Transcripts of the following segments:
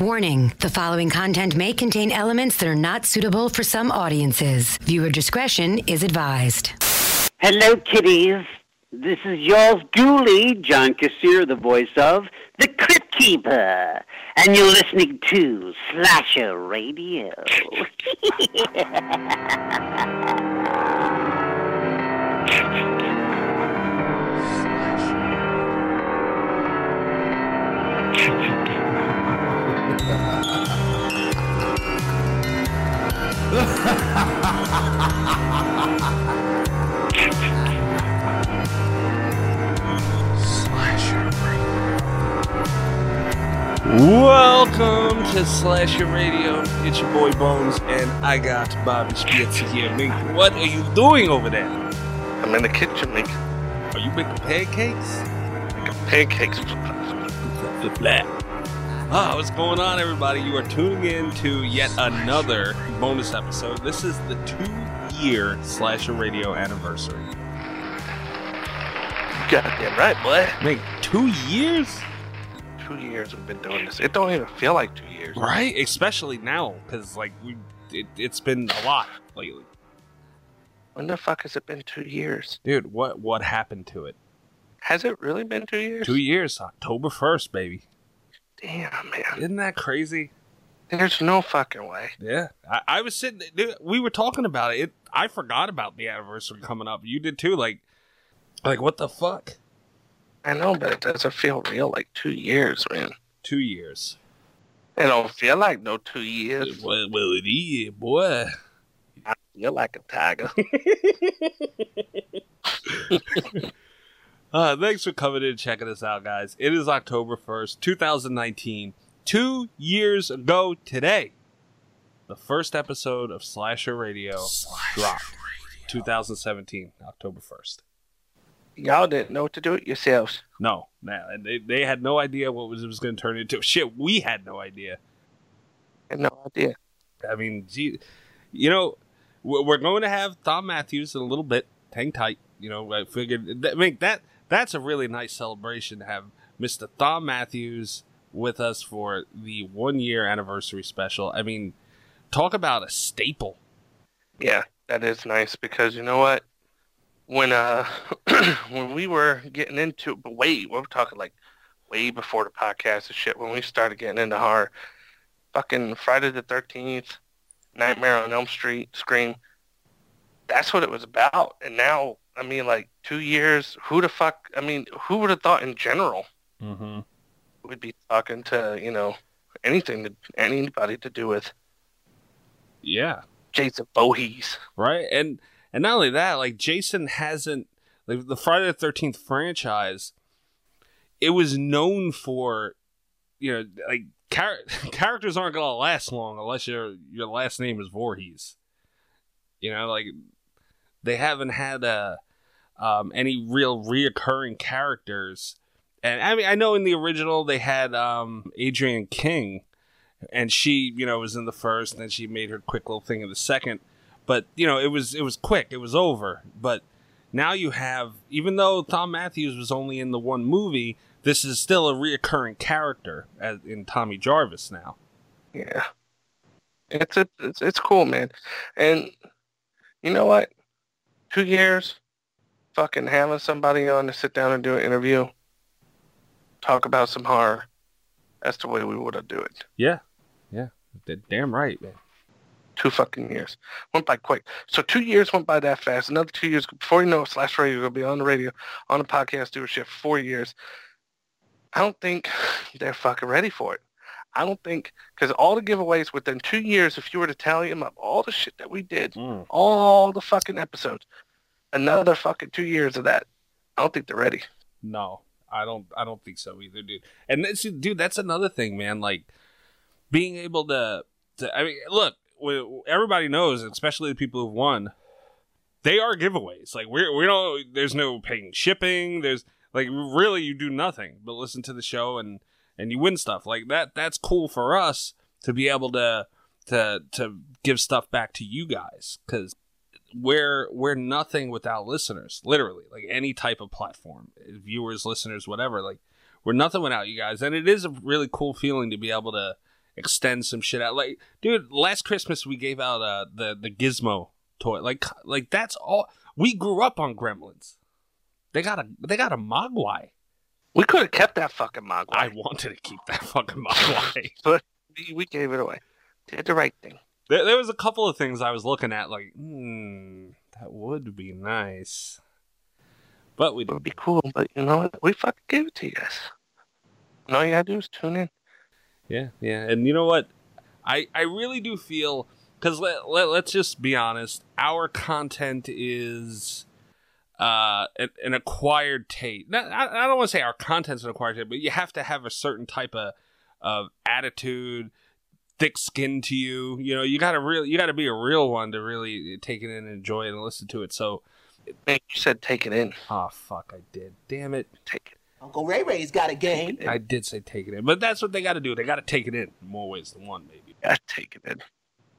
Warning the following content may contain elements that are not suitable for some audiences. Viewer discretion is advised. Hello, kiddies. This is yours duly, John Kassir, the voice of The Crypt Keeper. And you're listening to Slasher Radio. Welcome to Slasher Radio. It's your boy Bones, and I got Bobby Spiezza here. Mink, what are you doing over there? I'm in the kitchen making, Are you making pancakes? making pancakes. Ah, what's going on, everybody? You are tuning in to yet another bonus episode. This is the two-year Slasher Radio anniversary. Goddamn right, boy. Mink, two years? Two years we've been doing this. It don't even feel like two years. Right? Especially now, because like we, it, it's been a lot lately, When the fuck has it been two years? dude. What what happened to it? Has it really been two years? Two years, October first, baby. Damn, man. Isn't that crazy? There's no fucking way. Yeah, I, I was sitting. dude, We were talking about it. it. I forgot about the anniversary coming up. You did too. Like, like what the fuck? I know, but it doesn't feel real like two years, man. Two years. It don't feel like no two years. Well, well it is, boy. I feel like a tiger. Uh, thanks for coming in and checking us out, guys. It is October 1st, 2019. Two years ago today, the first episode of Slasher Radio dropped. 2017, October 1st. Y'all didn't know what to do it yourselves. No, nah, they, they had no idea what was, it was going to turn into. Shit, we had no idea. Had no idea. I mean, gee, you know, we're we're going to have Thom Mathews in a little bit. Hang tight. You know, I figured. I mean, that that's a really nice celebration to have Mr. Thom Mathews with us for the one year anniversary special. I mean, talk about a staple. Yeah, that is nice because you know what? When uh when we were getting into it, but wait, we're talking like way before the podcast and shit, when we started getting into horror, fucking Friday the thirteenth, Nightmare on Elm Street, Scream, that's what it was about. And now I mean like two years, who the fuck I mean, who would have thought in general Mm-hmm. we'd be talking to, you know, anything to anybody to do with Yeah, Jason Voorhees. right. And and not only that, like Jason hasn't like the Friday the Thirteenth franchise. It was known for, you know, like char- characters aren't gonna last long unless your your last name is Voorhees. You know, like they haven't had a um, any real reoccurring characters. And I mean, I know in the original they had um, Adrienne King, and she, you know, was in the first, and then she made her quick little thing in the second. But you know, it was it was quick, it was over. But now you have, even though Thom Mathews was only in the one movie, this is still a reoccurring character as in Tommy Jarvis now. Yeah. It's it's it's cool, man. And you know what? Two years, fucking having somebody on to sit down and do an interview, talk about some horror. That's the way we would have do it. Yeah, yeah, damn right, man. Two fucking years went by quick. So two years went by that fast. Another two years before you know it, Slash Radio will be on the radio, on the podcast, a shit for four years. I don't think they're fucking ready for it. I don't think because all the giveaways within two years, if you were to tally them up, all the shit that we did, Mm. all the fucking episodes, another fucking two years of that, I don't think they're ready. No, I don't. I don't think so either, dude. And that's, dude, that's another thing, man. Like being able to, to I mean, look, everybody knows, especially the people who've won. They are giveaways. Like we're we don't. There's no paying shipping. There's like really you do nothing but listen to the show and and you win stuff like that. That's cool for us to be able to to to give stuff back to you guys because we're we're nothing without listeners literally like any type of platform viewers listeners whatever like we're nothing without you guys. And it is a really cool feeling to be able to extend some shit out. Like dude last christmas we gave out uh the the gizmo toy. Like like that's all we grew up on gremlins. They got a they got a mogwai. We could have kept that fucking Mogwai, i wanted to keep that fucking mogwai. But we, we gave it away. Did the right thing. There, there was a couple of things I was looking at, like, hmm, that would be nice. But we It would be cool, but you know what? We fucking gave it to you guys. And all you gotta do is tune in. Yeah, yeah. And you know what? I, I really do feel, because let, let, let's just be honest, our content is uh, an, an acquired taste. Not, I, I don't want to say our content's an acquired taste, but you have to have a certain type of, of attitude, thick skin to you. You know, you gotta really, you gotta be a real one to really take it in and enjoy it and listen to it. So, Man, you said take it in. oh fuck, I did. Damn it. Take it. Uncle Ray Ray's got a game. I did say take it in, but that's what they got to do. They got to take it in in more ways than one, maybe. You gotta take it in.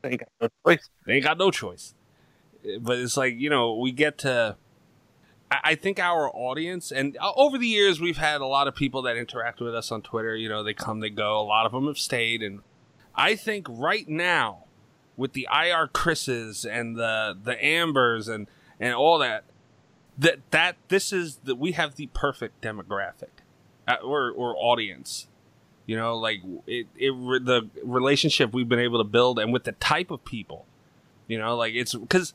They ain't got no choice. They ain't got no choice. But it's like you know, we get to. I I think our audience, and uh, over the years, we've had a lot of people that interact with us on Twitter. You know, they come, they go. A lot of them have stayed, and I think right now, with the IR Chris's and the the Ambers and and all that, that that this is that we have the perfect demographic uh, or or audience. You know, like it, it the relationship we've been able to build, and with the type of people, you know, like it's because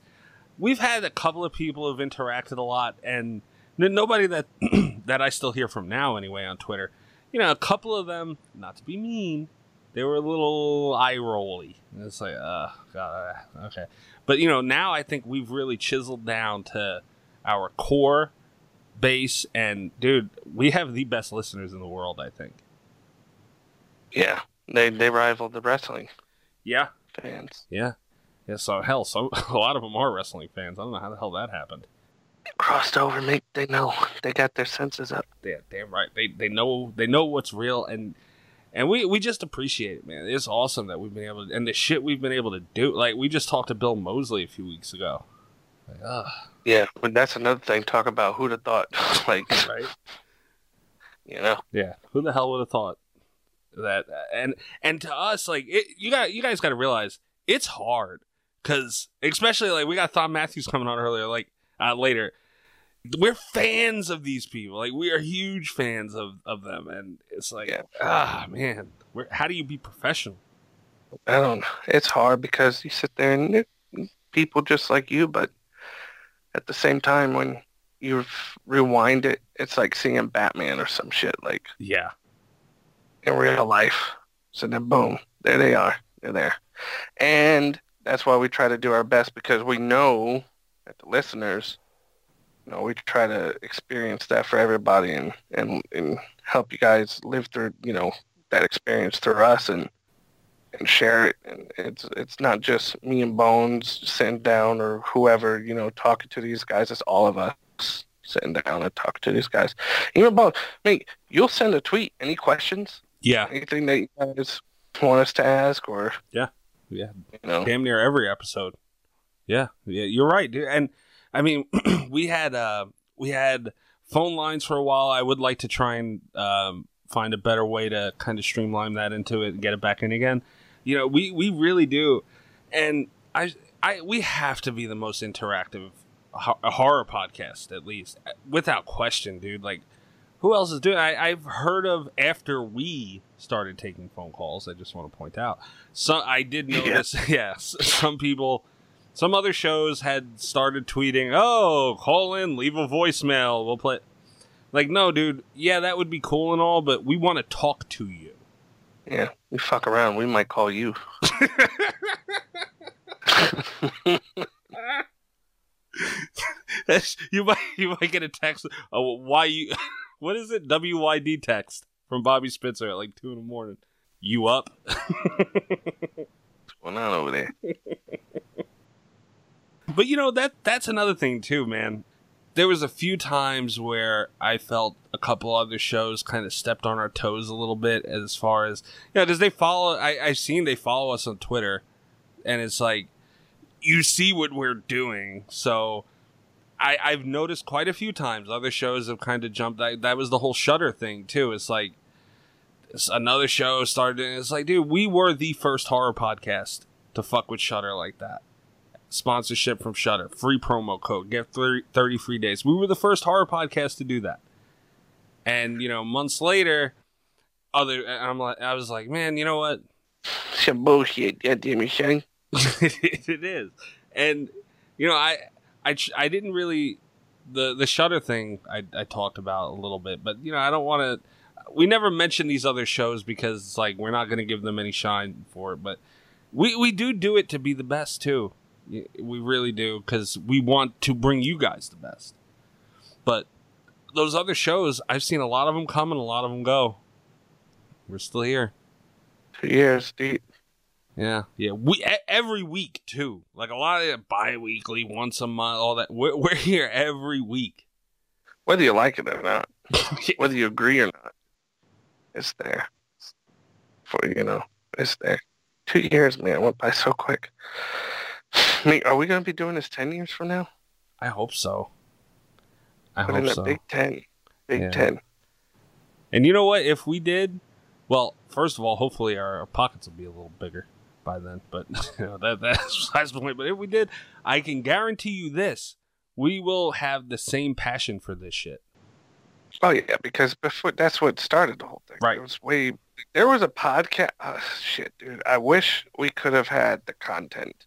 we've had a couple of people who've interacted a lot, and nobody that that I still hear from now anyway on Twitter. You know, a couple of them, not to be mean, they were a little eye rolly. It's like, uh, God, okay. But you know, now I think we've really chiseled down to our core base, and dude, we have the best listeners in the world. I think. Yeah. They they rival the wrestling Yeah, fans. yeah, yeah. So hell, so a lot of them are wrestling fans. I don't know how the hell that happened. Crossed over, mate. They know. They got their senses up. Yeah, damn right. They they know they know what's real, and and we we just appreciate it, man. It's awesome that we've been able to, and the shit we've been able to do. Like we just talked to Bill Moseley a few weeks ago. Like, ugh, Yeah, but that's another thing. Talk about who'd have thought. like, right? you know. Yeah, who the hell would have thought that? And and to us, like it, you got you guys got to realize it's hard because especially like we got Thom Mathews coming on earlier, like uh, later. We're fans of these people. Like we are huge fans of of them, and it's like Yeah. ah man, Where, how do you be professional? I don't know. It's hard because you sit there and people just like you, but at the same time, when you rewind it, it's like seeing Batman or some shit, like Yeah, in real life. So then, boom, there they are. They're there. And that's why we try to do our best because we know that the listeners, you know, we try to experience that for everybody and, and, and help you guys live through, you know, that experience through us and and share it. And it's it's not just me and Bones sitting down or whoever, you know, talking to these guys. It's all of us sitting down and talking to these guys. Even Bones, mate, you'll send a tweet. Any questions? yeah, Anything that you guys want us to ask or, yeah. you know, damn near every episode. Yeah, yeah, you're right, dude. And I mean, we had uh, we had phone lines for a while. I would like to try and um, find a better way to kind of streamline that into it and get it back in again. You know, we we really do, and I I we have to be the most interactive ho- horror podcast at least, without question, dude. Like. Who else is doing? I, I've heard of after we started taking phone calls. I just want to point out. So I did notice. Yes, some people, some other shows had started tweeting, "Oh, call in, leave a voicemail. We'll play." Like, no, dude. Yeah, that would be cool and all, but we want to talk to you. Yeah, we fuck around. We might call you. you might you might get a text. Oh, why you? What is it? WYD text from Bobby Spitzer at like two in the morning. You up? What's going on over there? But you know that that's another thing too, man. There was a few times where I felt a couple other shows kind of stepped on our toes a little bit as far as you know, does they follow. I, I've seen they follow us on Twitter, and it's like you see what we're doing. So I, I've noticed quite a few times other shows have kind of jumped. That, that was the whole Shudder thing too. It's like it's another show started. And it's like, dude, we were the first horror podcast to fuck with Shudder like that. Sponsorship from Shudder, free promo code, get 30, 30 free days. We were the first horror podcast to do that. And you know, months later, other I'm like, I was like, man, you know what? Some bullshit, goddamn it, son. it is, and you know, I, I, I didn't really the the Shudder thing. I I talked about a little bit, but you know, I don't want to. We never mention these other shows because it's like we're not going to give them any shine for it, but we we do do it to be the best too. We really do because we want to bring you guys the best. But those other shows, I've seen a lot of them come and a lot of them go. We're still here. Two years, dude. Yeah, yeah. We every week too. Like a lot of it bi-weekly, once a month, all that. We're, we're here every week. Whether you like it or not, whether you agree or not, it's there. For you know, it's there. Two years, man, went by so quick. Are we gonna be doing this ten years from now? I hope so. I Put in hope a so. Big Ten. Big Yeah. Ten. And you know what? If we did, well, first of all, hopefully our, our pockets will be a little bigger by then. But you know, that that's besides the point. But if we did, I can guarantee you this: we will have the same passion for this shit. Oh yeah, because before that's what started the whole thing. Right. It was way. There was a podcast. Oh, ah, shit, dude. I wish we could have had the content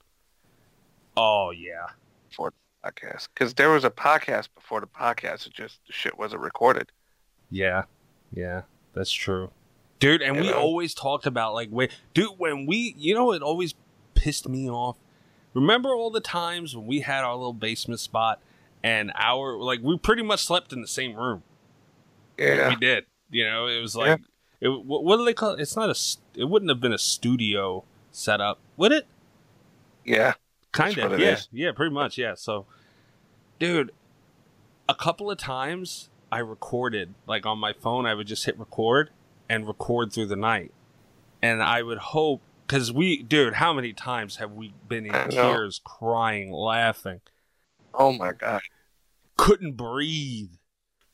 Oh yeah, for the podcast because there was a podcast before the podcast. It just the shit wasn't recorded. Yeah, yeah, that's true, dude. And You we know? always talked about like, wait, dude, when we, you know, it always pissed me off. Remember all the times when we had our little basement spot and our like we pretty much slept in the same room. Yeah. We did. You know, it was like, it, what, what do they call it? It's not a. It wouldn't have been a studio setup, would it? Yeah. Kind of, yeah, is. yeah, pretty much, yeah. So, dude, a couple of times I recorded, like on my phone, I would just hit record and record through the night, and I would hope because we, dude, how many times have we been in tears, crying, laughing, Oh my god. couldn't breathe,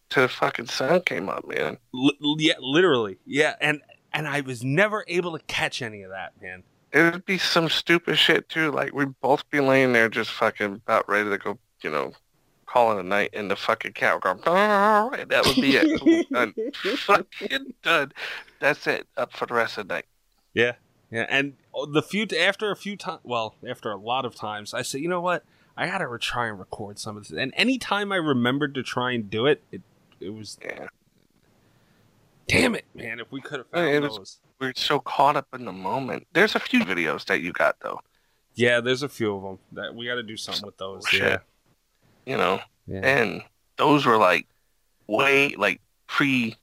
Till the fucking sun came up, man. Li- yeah, literally, yeah, and and I was never able to catch any of that, man. It would be some stupid shit too. Like we'd both be laying there just fucking about ready to go, you know, calling a night, and the fucking cat would go, "All right," that would be it. Done. fucking done. That's it. Up for the rest of the night. Yeah, yeah, and the few after a few times, well, after a lot of times, I said, you know what, I gotta try and record some of this. And anytime I remembered to try and do it, it it was Yeah. damn it, man. If we could have found Hey, it was- those, We're so caught up in the moment. There's a few videos that you got though. yeah, there's a few of them that we got to do something with those. Shit. Yeah, You know, yeah. and those were like way like pre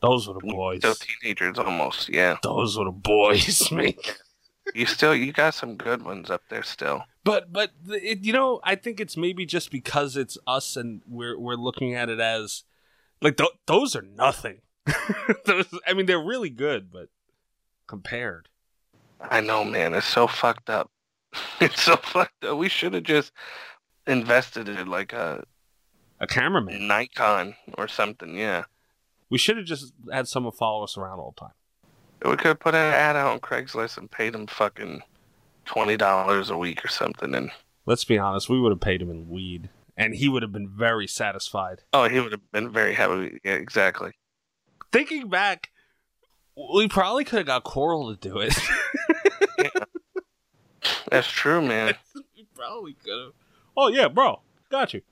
those were the boys. still teenagers almost. Yeah. Those were the boys, man. You still you got some good ones up there still. But but it, you know, I think it's maybe just because it's us and we're we're looking at it as like th- those are nothing. those, I mean, they're really good, but compared, I know, man. It's so fucked up. It's so fucked up. We should have just invested in like a a cameraman. Nikon or something. Yeah. We should have just had someone follow us around all the time. We could have put an ad out on Craigslist and paid him fucking twenty dollars a week or something. And Let's be honest, we would have paid him in weed, and he would have been very satisfied. oh, he would have been very happy. Yeah, exactly. Thinking back, we probably could have got Coral to do it. That's true, man. we probably could have. Oh yeah, bro, got you.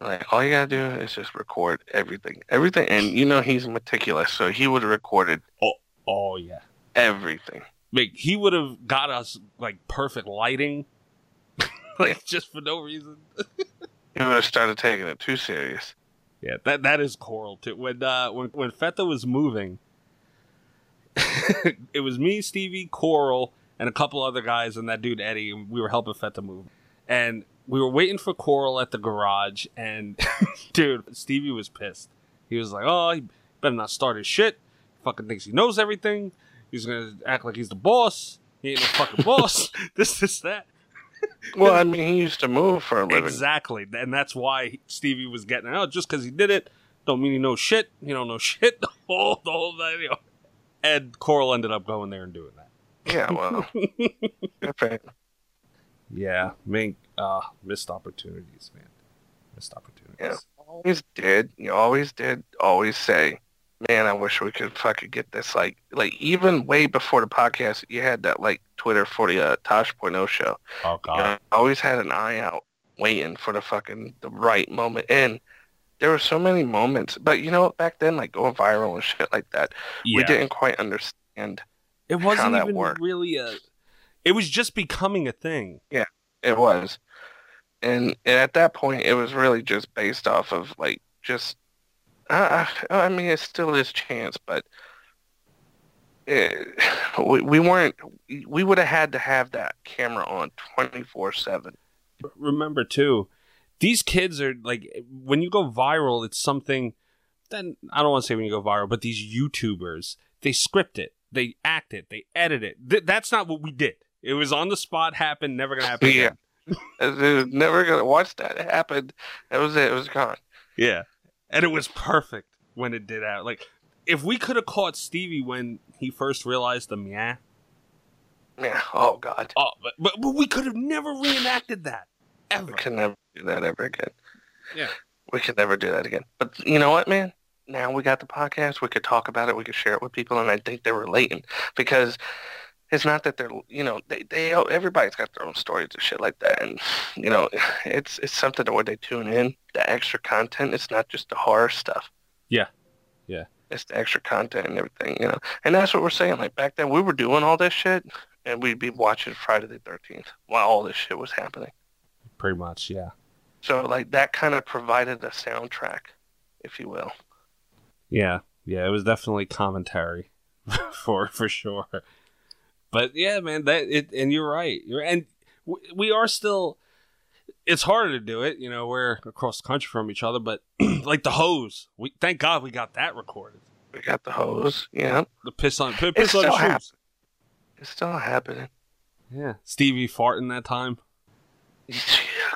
Like all you gotta do is just record everything, everything, and you know he's meticulous, so he would have recorded Oh. Oh yeah. Everything. Like he would have got us like perfect lighting, like just for no reason. He would have started taking it too serious. Yeah, that that is Coral too. When uh, when when Feta was moving, it was me, Stevie, Coral, and a couple other guys, and that dude Eddie, and we were helping Feta move. And we were waiting for Coral at the garage, and dude, Stevie was pissed. He was like, "Oh, he better not start his shit. Fucking thinks he knows everything. He's gonna act like he's the boss. He ain't no fucking boss. this, this, that." Well, I mean, he used to move for a living. Exactly, and that's why Stevie was getting out. Just because he did it, don't mean he knows shit. You don't know shit. The whole, the whole thing. You know. And Coral ended up going there and doing that. Yeah, well, okay. Yeah, Mink, uh, missed opportunities, man. Missed opportunities. Yeah. always did. You always did. Always say, man, I wish we could fucking get this. Like, like even way before the podcast, you had that like Twitter for the uh, Tosh.0 show. Oh You god. know, I always had an eye out, waiting for the fucking the right moment. And there were so many moments, but you know, back then, like going viral and shit like that, we didn't quite understand. It wasn't that even worked. really a. It was just becoming a thing. Yeah, it was, and, and at that point, it was really just based off of like just. Uh, I mean, it still is chance, but it, we, we weren't. We would have had to have that camera on twenty four seven. remember too, these kids are like when you go viral, it's something. Then I don't want to say when you go viral, but these YouTubers they script it, they act it, they edit it. Th- that's not what we did. It was on the spot, happened, never gonna happen. Yeah. again. Never gonna watch that happen. That was it. It was gone. yeah, and it was perfect when it did out. Like if we could have caught Stevie when he first realized the meow, Yeah. Oh God. oh, but but, but we could have never reenacted that ever. We can never do that ever again. Yeah. We can never do that again. But you know what, man? Now we got the podcast. We could talk about it. We could share it with people, and I think they're relating because it's not that they're, you know, they, they oh, everybody's got their own stories and shit like that, and you know, it's it's something to where they tune in. The extra content. It's not just the horror stuff. Yeah. Yeah. It's the extra content and everything, you know. And that's what we're saying. Like back then, we were doing all this shit, and we'd be watching Friday the Thirteenth while all this shit was happening. Pretty much, yeah. So like that kind of provided a soundtrack, if you will. Yeah, yeah, it was definitely commentary for for sure. But yeah, man, that it and you're right. You're and w- we are still. It's harder to do it, you know. We're across the country from each other, but like the hose, we thank God we got that recorded. We got the hose. Yeah, The piss on piss It's on the still shoes. happening. it's still happening. Yeah, Stevie farting that time. Yeah,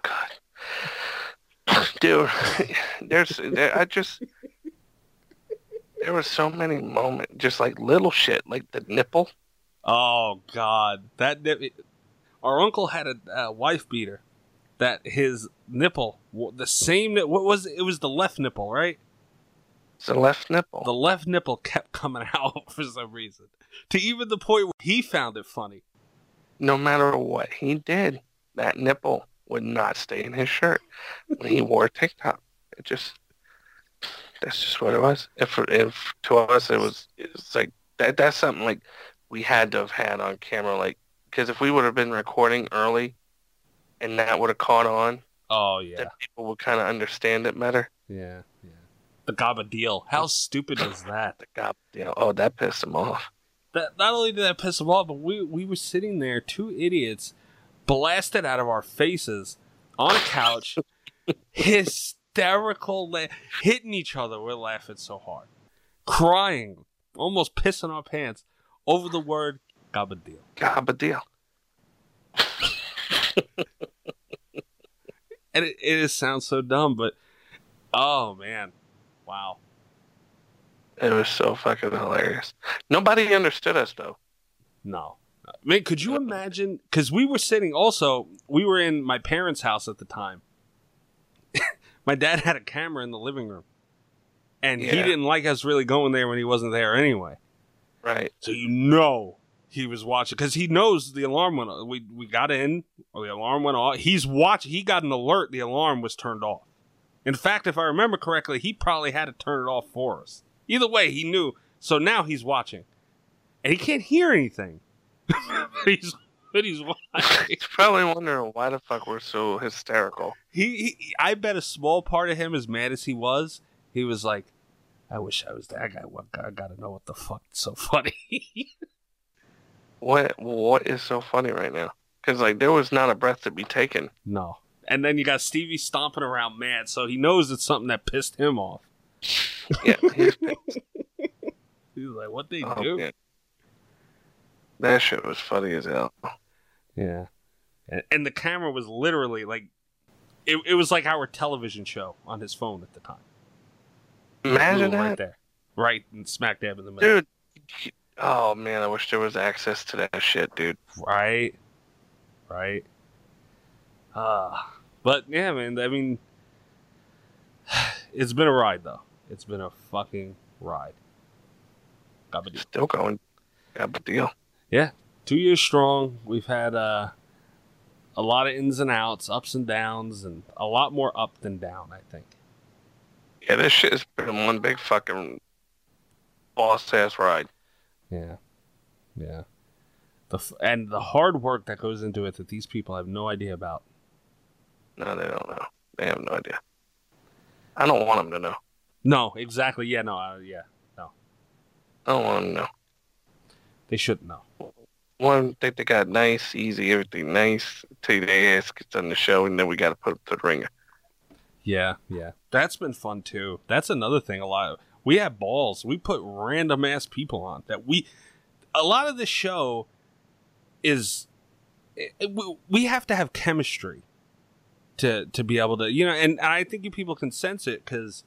God, dude, there's there, I just there were so many moments, just like little shit, like the nipple. Oh God, that our uncle had a, a wife beater that his nipple, the same. What was it? It was the left nipple, right? The left nipple. the left nipple kept coming out for some reason. To even the point where he found it funny. no matter what he did, that nipple would not stay in his shirt when he wore top. It just that's just what it was. If if to us it was it's like that that's something like we had to have had on camera like because if we would have been recording early and that would have caught on, Oh yeah, then people would kind of understand it better. yeah, yeah. The Gaba deal. How stupid is that? The God, you know, oh that pissed him off. That not only did that piss him off, but we we were sitting there, two idiots, blasted out of our faces on a couch, hysterical, la- hitting each other. We're laughing so hard, crying, almost pissing our pants over the word Gaba deal. God, deal. and it, it sounds so dumb, but oh man, wow. It was so fucking hilarious. Nobody understood us though. No. I mean, could you imagine? Because we were sitting, also, we were in my parents' house at the time. my dad had a camera in the living room. And he didn't like us really going there when he wasn't there anyway. Right. So you know he was watching because he knows the alarm went off. We, we got in, or the alarm went off. He's watching, he got an alert, the alarm was turned off. In fact, if I remember correctly, he probably had to turn it off for us. Either way, he knew. So now he's watching. and he can't hear anything. he's but he's watching. He's probably wondering why the fuck we're so hysterical. He, he, I bet a small part of him, as mad as he was, he was like, "I wish I was that guy. What I gotta know what the fuck is so funny." What what is so funny right now? Because like there was not a breath to be taken. no. And then you got Stevie stomping around mad, so he knows it's something that pissed him off. Yeah, he's He's like, "What they oh, do?" man. That shit was funny as hell. Yeah. And, and the camera was literally like, it, it was like our television show on his phone at the time. Imagine Boom, right that, there, right and smack dab in the middle. dude. Oh man, I wish there was access to that shit, dude. Right. Right. Uh, but yeah, man, I mean it's been a ride though. It's been a fucking ride. Got Still going. Got the deal. Yeah. Two years strong. We've had uh a lot of ins and outs, ups and downs, and a lot more up than down, I think. Yeah, this shit has been one big fucking boss ass ride. Yeah. Yeah. The f- and the hard work that goes into it that these people have no idea about. No, they don't know. They have no idea. I don't want them to know. No, exactly. Yeah, no, uh, yeah. No. I don't want them to know. They shouldn't know. One, think they got nice, easy, everything nice till their ass gets on the show, and then we got to put them to the ringer. Yeah, yeah. That's been fun too. That's another thing a lot of, we have balls. We put random ass people on that we a lot of the show is it, it- we- we have to have chemistry to to be able to, you know, and I think you people can sense it cuz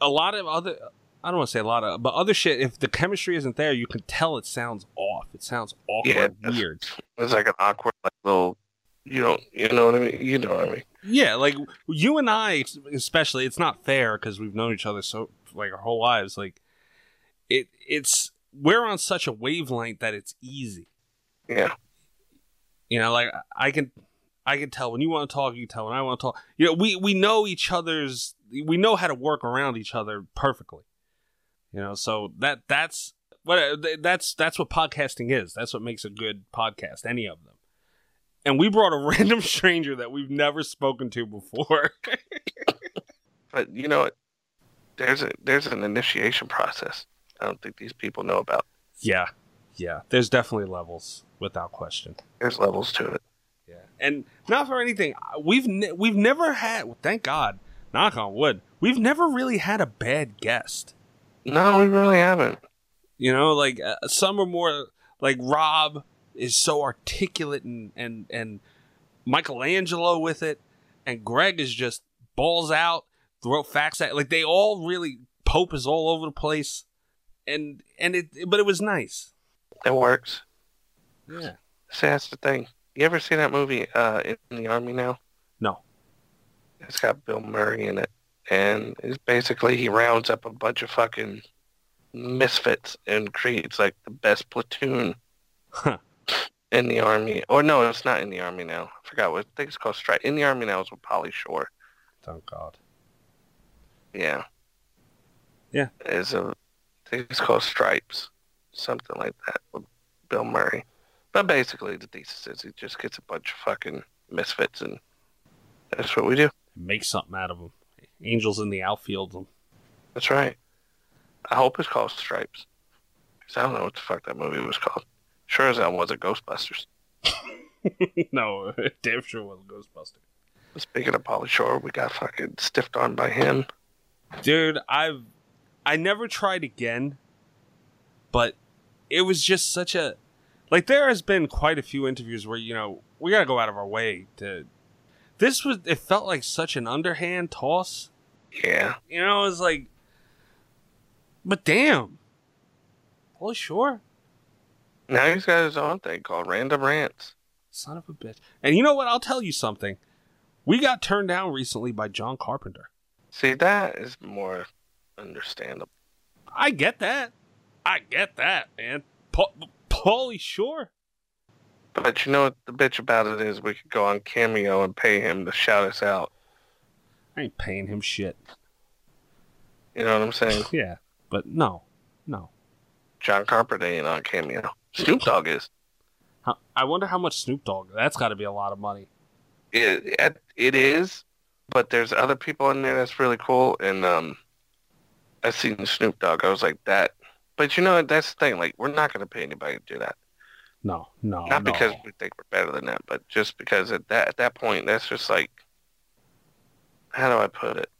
a lot of other I don't want to say a lot of, but other shit. If the chemistry isn't there, you can tell it sounds off. It sounds awkward, Yeah, weird. It's like an awkward, like little, you don't, you know what I mean? You know what I mean? Yeah, like you and I, especially, it's not fair because we've known each other so like our whole lives. Like it, it's we're on such a wavelength that it's easy. Yeah. You know, like I can, I can tell when you want to talk, you tell when I want to talk. You know, we we know each other's, we know how to work around each other perfectly. You know, so that that's what that's that's what podcasting is. That's what makes a good podcast. Any of them. And we brought a random stranger that we've never spoken to before. But you know? There's a there's an initiation process. I don't think these people know about. Yeah, yeah. There's definitely levels, without question. There's levels to it. Yeah, and not for anything, we've ne- we've never had. Thank God, knock on wood, we've never really had a bad guest. No, we really haven't. You know, like uh, some are more like Rob is so articulate and and and Michelangelo with it, and Greg is just balls out, throw facts at. Like they all really Pope is all over the place, and and it but it was nice. It works. Yeah. See, that's the thing. You ever see that movie, uh, In the Army Now? No. It's got Bill Murray in it. And it's basically he rounds up a bunch of fucking misfits and creates like the best platoon Huh. In the army. Or no, it's not in the army now. I forgot what I think it's called Strike. In the army now is with Pauly Shore. Thank God. Yeah. Yeah. Is a I think it's called Stripes. Something like that with Bill Murray. But basically the thesis is he just gets a bunch of fucking misfits and that's what we do. Make something out of them. Angels in the outfield. That's right. I hope it's called Stripes. Because I don't know what the fuck that movie was called. Sure as hell wasn't Ghostbusters. no, damn sure was a Ghostbuster. Speaking of Pauly Shore, we got fucking stiffed on by him. Dude, I've I never tried again, but it was just such a like there has been quite a few interviews where you know we gotta go out of our way to this was it felt like such an underhand toss Yeah. you know it was like but damn Pauly Shore Now he's got his own thing called Random Rants. son of a bitch and you know what i'll tell you something we got turned down recently by john carpenter See, that is more understandable. i get that i get that man pa- Pauly Shore But you know what the bitch about it is? We could go on Cameo and pay him to shout us out. i ain't paying him shit You know what I'm saying? Yeah, but no, no. John Carpenter ain't on cameo. Snoop Dogg is. I wonder how much Snoop Dogg. That's got to be a lot of money. It, it is, but there's other people in there that's really cool. And um, I seen Snoop Dogg. I was like that. But you know? That's the thing. Like we're not gonna pay anybody to do that. No, no, Not no. because we think we're better than that, but just because at that at that point, that's just like, how do I put it?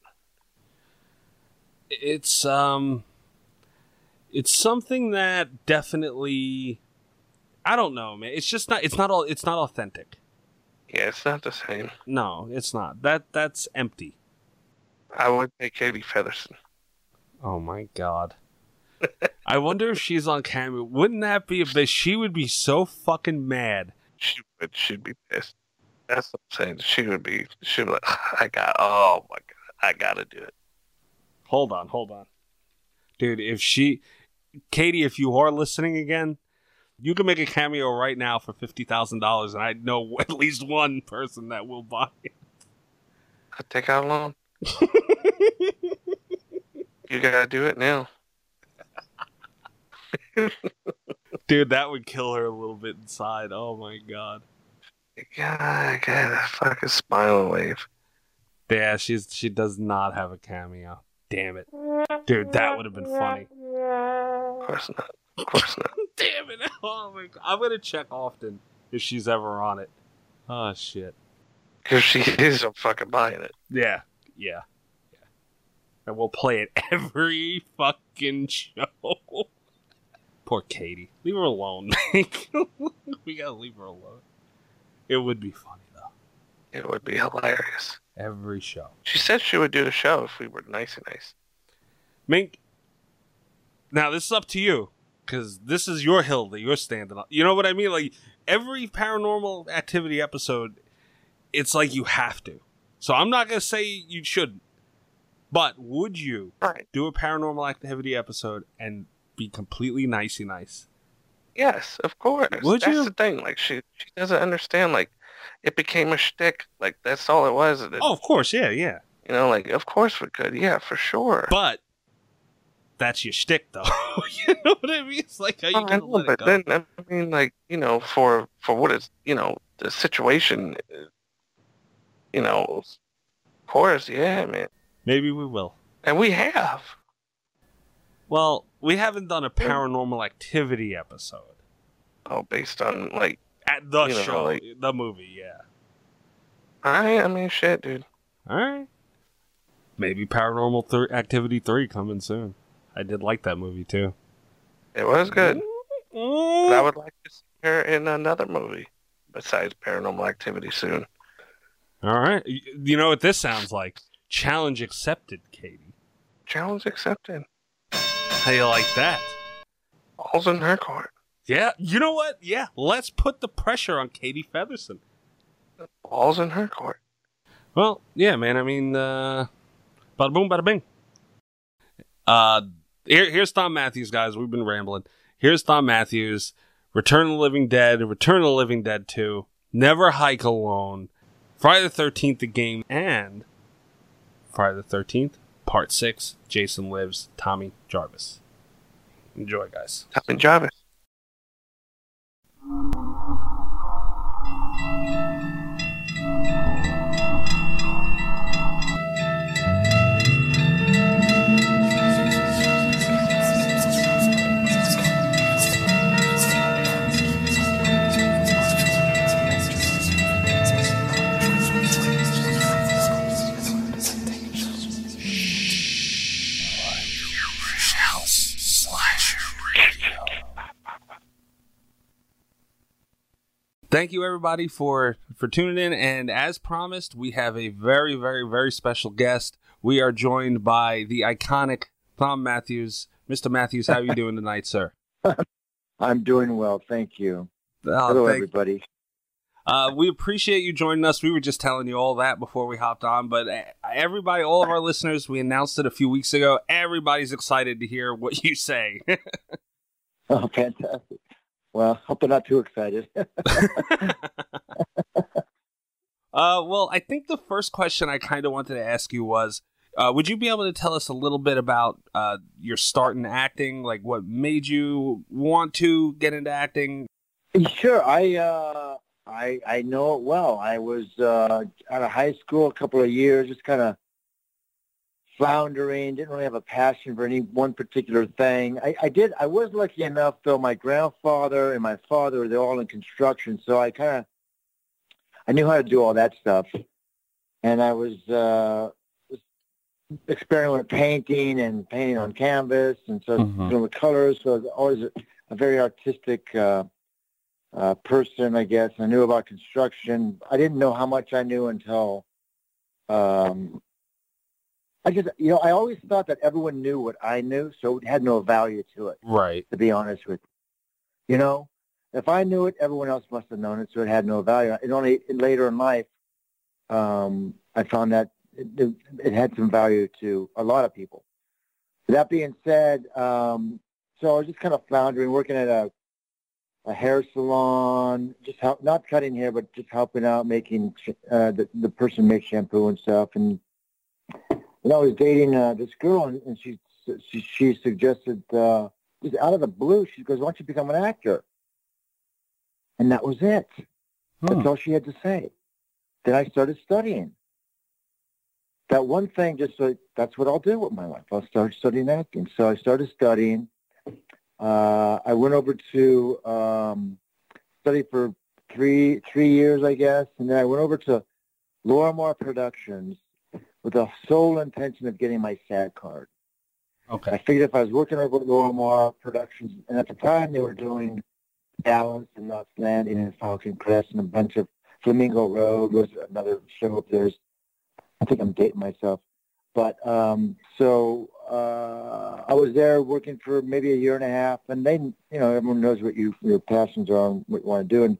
it's um, it's something that definitely. I don't know, man. It's just not. It's not all. It's not authentic. Yeah, it's not the same. No, it's not. That that's empty. I would take Katie Featherston. Oh my god. I wonder if she's on camera. Wouldn't that be a bit? She would be so fucking mad. She would. She'd be pissed. That's what I'm saying. She would be. She'd be like, I got. Oh my god, I gotta do it. Hold on, hold on. Dude, if she Katie, if you are listening again, you can make a cameo right now for fifty thousand dollars and I know at least one person that will buy it. I take out a loan. You gotta do it now. Dude, that would kill her a little bit inside. Oh my god. God, I got a fucking smile wave. Yeah, she's she does not have a cameo. Damn it. Dude, that would have been funny. Of course not. Of course not. Damn it. Oh my god. I'm gonna check often if she's ever on it. Oh shit. If she is, I'm fucking buying it. Yeah, yeah, yeah. And we'll play it every fucking show. Poor Katie. Leave her alone. Mink. We gotta leave her alone. It would be funny though. It would be hilarious. Every show. She said she would do the show if we were nice and nice. Mink. Now this is up to you, because this is your hill that you're standing on. You know what I mean? Like every paranormal activity episode, it's like you have to. So I'm not gonna say you shouldn't, but would you Right. do a paranormal activity episode and be completely nicey nice? Yes, of course. Would that's you? the thing. Like she, she doesn't understand. Like it became a shtick. Like that's all it was. It- Oh, of course, yeah, yeah. You know, like of course we could. Yeah, for sure. But that's your shtick, though. you know what I mean? It's like how you Oh, gonna know, but then I mean, like you know, for for what it's you know the situation, you know, of course, yeah, man, Maybe we will. and we have. Well, we haven't done a paranormal activity episode. Oh, based on like, At the You know, show, like- the movie, yeah. I I mean, shit, dude. All right. Maybe Paranormal th- Activity 3 coming soon. I did like that movie too. It was good. But I would like to see her in another movie besides Paranormal Activity soon. All right. You know what this sounds like? Challenge accepted, Katie. Challenge accepted. How you like that? All's in her court. Yeah, you know what? Yeah, let's put the pressure on Katie Featherston. All's in her court. Well, yeah, man. I mean, uh, bada boom, bada bing. Uh, here, here's Thom Mathews, guys. We've been rambling. Here's Thom Mathews. Return of the Living Dead. Return of the Living Dead 2. Never Hike Alone. Friday the 13th, the game. And Friday the 13th, part 6. Jason Lives. Tommy Jarvis. Enjoy, guys. Tommy Jarvis. Thank you everybody for for tuning in. And as promised we have a very very very special guest. We are joined by the iconic Thom Mathews. Mr Mathews how are you doing tonight sir? I'm doing well, thank you. Oh, Hello, thank- everybody. uh, we appreciate you joining us. We were just telling you all that before we hopped on but uh, everybody all of our listeners we announced it a few weeks ago. Everybody's excited to hear what you say. Oh, fantastic. Well, hope they're not too excited. Uh, well, I think the first question I kind of wanted to ask you was, Uh, would you be able to tell us a little bit about uh, your start in acting, like what made you want to get into acting? Sure, I uh, I I know it well. I was uh, out of high school a couple of years, just kind of floundering. Didn't really have a passion for any one particular thing. I, I did. I was lucky enough, though. My grandfather and my father they're all in construction, so I kind of I knew how to do all that stuff. And I was uh, experimenting with painting and painting on canvas, and so Mhm. doing with colors. So I was always a, a very artistic. Uh, uh, person, I guess. I knew about construction. I didn't know how much I knew until um, I just, you know, I always thought that everyone knew what I knew, so it had no value to it, Right. to be honest with you. You know, if I knew it, everyone else must have known it, so it had no value. And only later in life, um, I found that it, it had some value to a lot of people. That being said, um, so I was just kind of floundering, working at a a hair salon, just help, not cutting hair, but just helping out, making uh, the the person make shampoo and stuff. And and I was dating uh, this girl, and, and she, she she suggested uh, just out of the blue, she goes, "Why don't you become an actor?" And that was it. That's Hmm. all she had to say. Then I started studying. That one thing, just so that's what I'll do with my life. I'll start studying acting. So I started studying. Uh, I went over to um, study for three three years, I guess, and then I went over to Lorimar Productions with the sole intention of getting my SAG card. Okay. I figured if I was working over at Lorimar Productions, and at the time they were doing Dallas and Knots Landing and Falcon Crest and a bunch of Flamingo Road was another show of theirs. I think I'm dating myself. But um, so uh, I was there working for maybe a year and a half, and they, you know, everyone knows what you, your passions are and what you want to do. And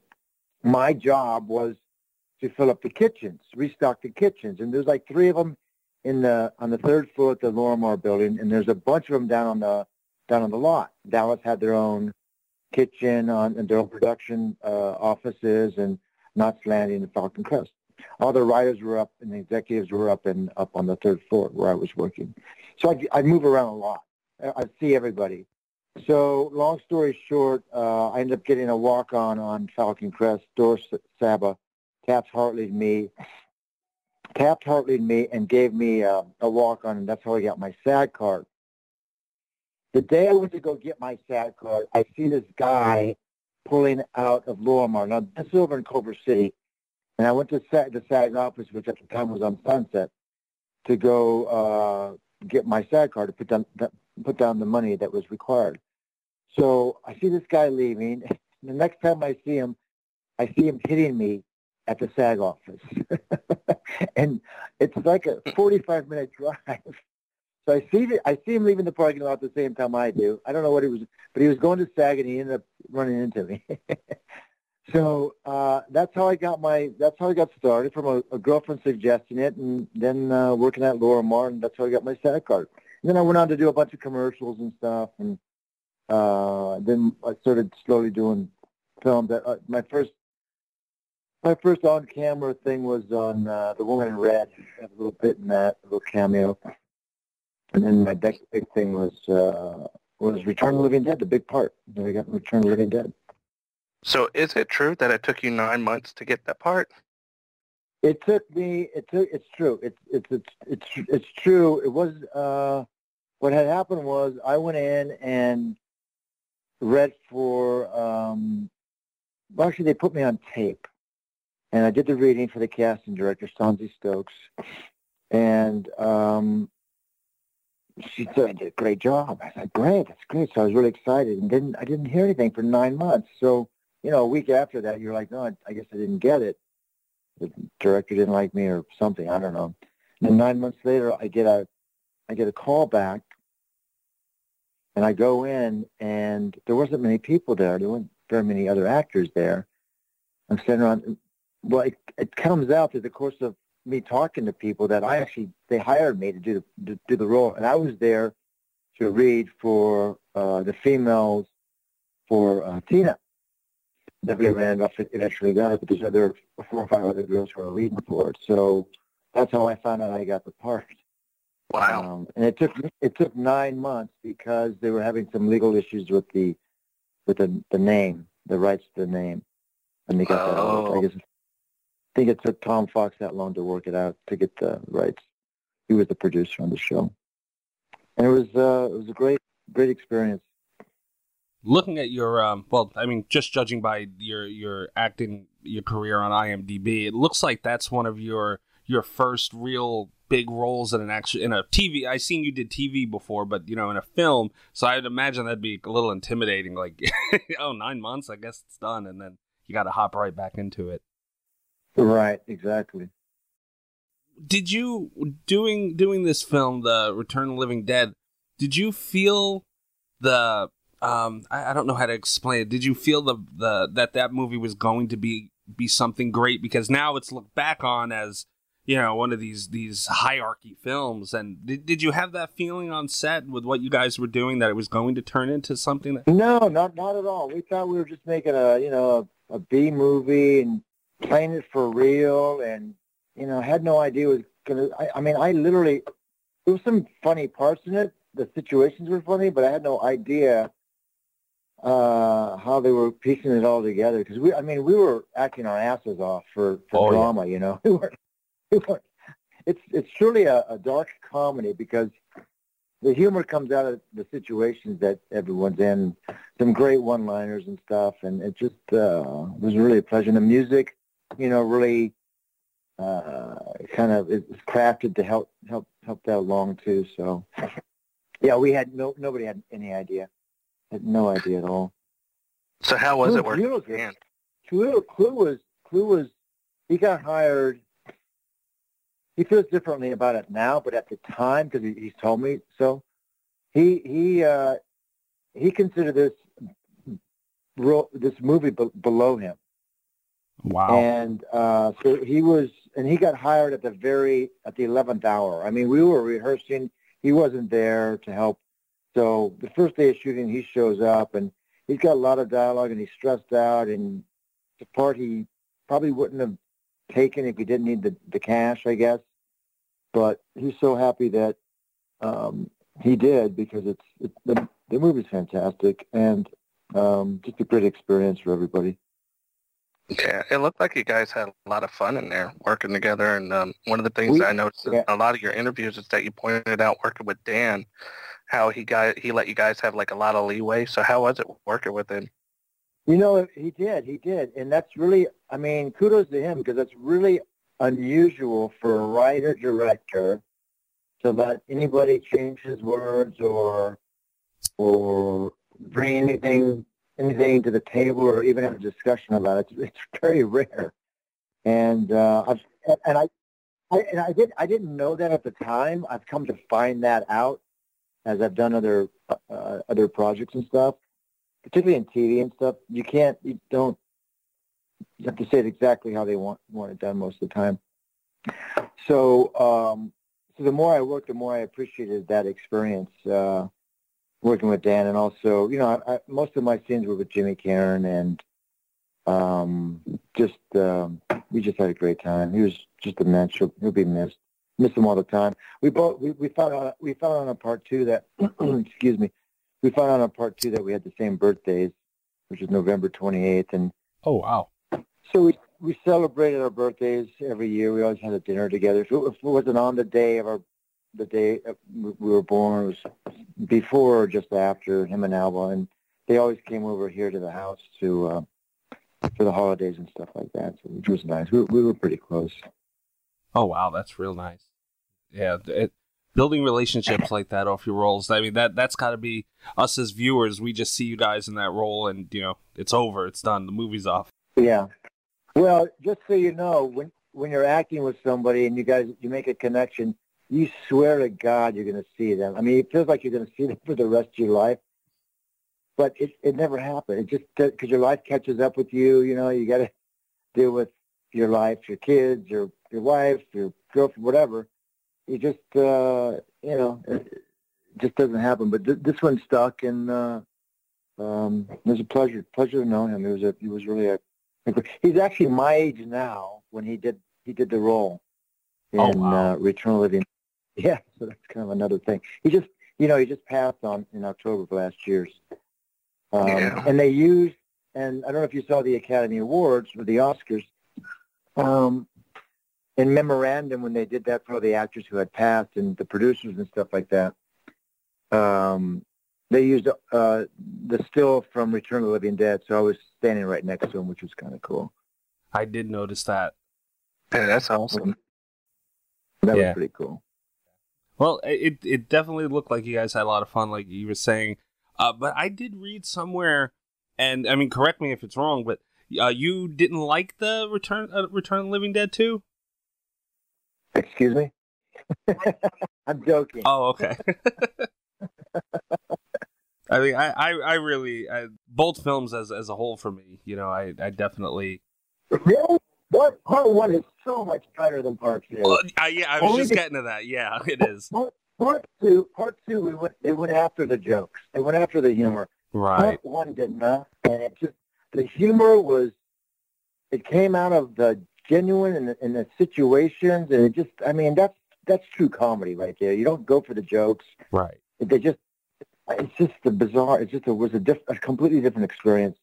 my job was to fill up the kitchens, restock the kitchens, and there's like three of them in the on the third floor at the Lorimar building, and there's a bunch of them down on the down on the lot. Dallas had their own kitchen on and their own production uh, offices, and Knots Landing and Falcon Crest. All the writers were up, and the executives were up and up on the third floor where I was working. So I I move around a lot. I, I see everybody. So long story short, uh, I ended up getting a walk on on Falcon Crest. Doris Saba tapped Hartley and me, tapped Hartley and me, and gave me uh, a walk on, and that's how I got my SAG card. The day I went to go get my SAG card, I see this guy pulling out of Lorimar. Now, this is over in Culver City. And I went to SAG, the SAG office, which at the time was on Sunset, to go uh, get my SAG card to put down, put down the money that was required. So I see this guy leaving. The next time I see him, I see him hitting me at the SAG office. and it's like a 45 minute drive. So I see the, I see him leaving the parking lot at the same time I do. I don't know what he was, but he was going to SAG and he ended up running into me. so uh, that's how I got my that's how I got started from a, a girlfriend suggesting it, and then uh, working at Lorimar. That's how I got my SAG card. And then I went on to do a bunch of commercials and stuff, and uh, then I started slowly doing films. That uh, my first my first on camera thing was on uh, The Woman in Red. I had a little bit in that, a little cameo. And then my next big thing was uh, was Return of the Living Dead, the big part. Then I got Return of the Living Dead. So is it true that it took you nine months to get that part? It took me. It took. It's true. It's it's it's it's it's true. It was. Uh, what had happened was I went in and read for. Um, well, actually, they put me on tape, and I did the reading for the casting director, Sansi Stokes, and um, she said I did a great job. I said, great, that's great. So I was really excited, and didn't I didn't hear anything for nine months. So you know, a week after that, you're like, no, I, I guess I didn't get it the director didn't like me or something. I don't know. And nine months later, I get a, I get a call back, and I go in, and there wasn't many people there. There weren't very many other actors there. I'm sitting around. Well, it, it comes out through the course of me talking to people that I actually they hired me to do the to do the role, and I was there to read for uh, the females for uh, Tina. Debbie Randolph eventually got it, but there's other four or five other girls who are reading for it. So that's how I found out I got the part. Wow. Um, and it took it took nine months because they were having some legal issues with the with the the name, the rights to the name, and they got that. Out. Oh. I guess I think it took Tom Fox that long to work it out to get the rights. He was the producer on the show, and it was uh, it was a great great experience. looking at your um well i mean just judging by your your acting your career on imdb it looks like that's one of your your first real big roles in an actual in a tv i seen you did tv before but you know in a film so i'd imagine that'd be a little intimidating like oh nine months i guess it's done and then you got to hop right back into it Right, exactly. did you doing doing this film the return of the living dead did you feel the um I, I don't know how to explain it did you feel the the that that movie was going to be be something great because now it's looked back on as you know one of these these hierarchy films and did, did you have that feeling on set with what you guys were doing that it was going to turn into something that No, not not at all. We thought we were just making a you know a, a B movie and playing it for real, and you know had no idea it was gonna. I, I mean, I literally there was some funny parts in it. The situations were funny, but I had no idea uh how they were piecing it all together because we i mean we were acting our asses off for for Oh, yeah. drama you know we weren't, we weren't, it's it's truly a, a dark comedy because the humor comes out of the situations that everyone's in some great one liners and stuff and it just uh was really a pleasure and the music you know really uh kind of it was crafted to help help help that along too so yeah we had no nobody had any idea had no idea at all So how was Clu- it working? Clu was Clu, Clu was Clu was he got hired. He feels differently about it now, but at the time, because he, he's told me so, he he uh, he considered this this movie be- below him, wow and uh, so he was, and he got hired at the very at the eleventh hour. I mean, we were rehearsing. He wasn't there to help. So the first day of shooting, he shows up and he's got a lot of dialogue and he's stressed out and the part he probably wouldn't have taken if he didn't need the, the cash, I guess. But he's so happy that um, he did because it's it, the the movie's fantastic and um, just a great experience for everybody. Yeah, it looked like you guys had a lot of fun in there working together. And um, one of the things We- I noticed in a lot of your interviews is that you pointed out working with Dan, how he got he let you guys have like a lot of leeway. So how was it working with him? You know, he did, he did, and that's really, I mean, kudos to him because that's really unusual for a writer director to let anybody change his words or or bring anything anything to the table or even have a discussion about it. It's, it's very rare, and uh, I've, and I, I and I did I didn't know that at the time. I've come to find that out as I've done other uh, other projects and stuff particularly in TV and stuff, you can't, you don't, you have to say it exactly how they want want it done most of the time. So, um, so the more I worked, the more I appreciated that experience uh, working with Dan, and also, you know, I, I, most of my scenes were with Jimmy Karen, and um, just um, we just had a great time. He was just immense. He'll, he'll be missed. Miss him all the time. We both we, we found out we found on a part two that excuse me we found out on part two that we had the same birthdays, which is November 28th, and oh wow so we we celebrated our birthdays every year. We always had a dinner together. So if it wasn't on the day of our the day we were born, was before or just after him and Alba, and they always came over here to the house to uh, for the holidays and stuff like that, so, which was nice. We, we were pretty close. Oh wow, that's real nice. Yeah, it, building relationships like that off your roles. I mean that that's got to be us as viewers. We just see you guys in that role, and you know it's over, it's done, the movie's off. Yeah. Well, just so you know, when when you're acting with somebody and you guys you make a connection, you swear to God you're going to see them. I mean, it feels like you're going to see them for the rest of your life, but it it never happened. It just because your life catches up with you. You know, you got to deal with your life, your kids, your your wife, your girlfriend, whatever. You just uh, you know, it just doesn't happen. But th- this one stuck, and uh, um, it was a pleasure pleasure to know him. It was a he was really a He's actually my age now when he did he did the role in Oh, wow. uh, Return of the Living. Yeah, so that's kind of another thing. He just, you know, he just passed on in October of last year. Um, Yeah. And they used, and I don't know if you saw the Academy Awards or the Oscars, um, in memorandum when they did that for the actors who had passed and the producers and stuff like that. Um, they used uh, the still from Return of the Living Dead, so I was standing right next to him, which was kind of cool. I did notice that. Yeah, that's awesome. That Yeah. was pretty cool. Well, it it definitely looked like you guys had a lot of fun, like you were saying. Uh, but I did read somewhere, and I mean, correct me if it's wrong, but uh, you didn't like the Return uh, Return of the Living Dead too? Excuse me? I'm joking. Oh, okay. I mean, I, I, I really, I, both films as as a whole for me, you know, I, I definitely. Really? Part, part one is so much better than part two. Well, I, yeah, I was Only just getting to that. Yeah, it is. Part, part two, part two, we went, they went after the jokes. They went after the humor. Right. Part one did not, and it just the humor was. It came out of the genuine and the, and the situations, and it just, I mean, that's that's true comedy right there. You don't go for the jokes. Right. They just, it's just a bizarre. It's just a, it was a, diff, a completely different experience.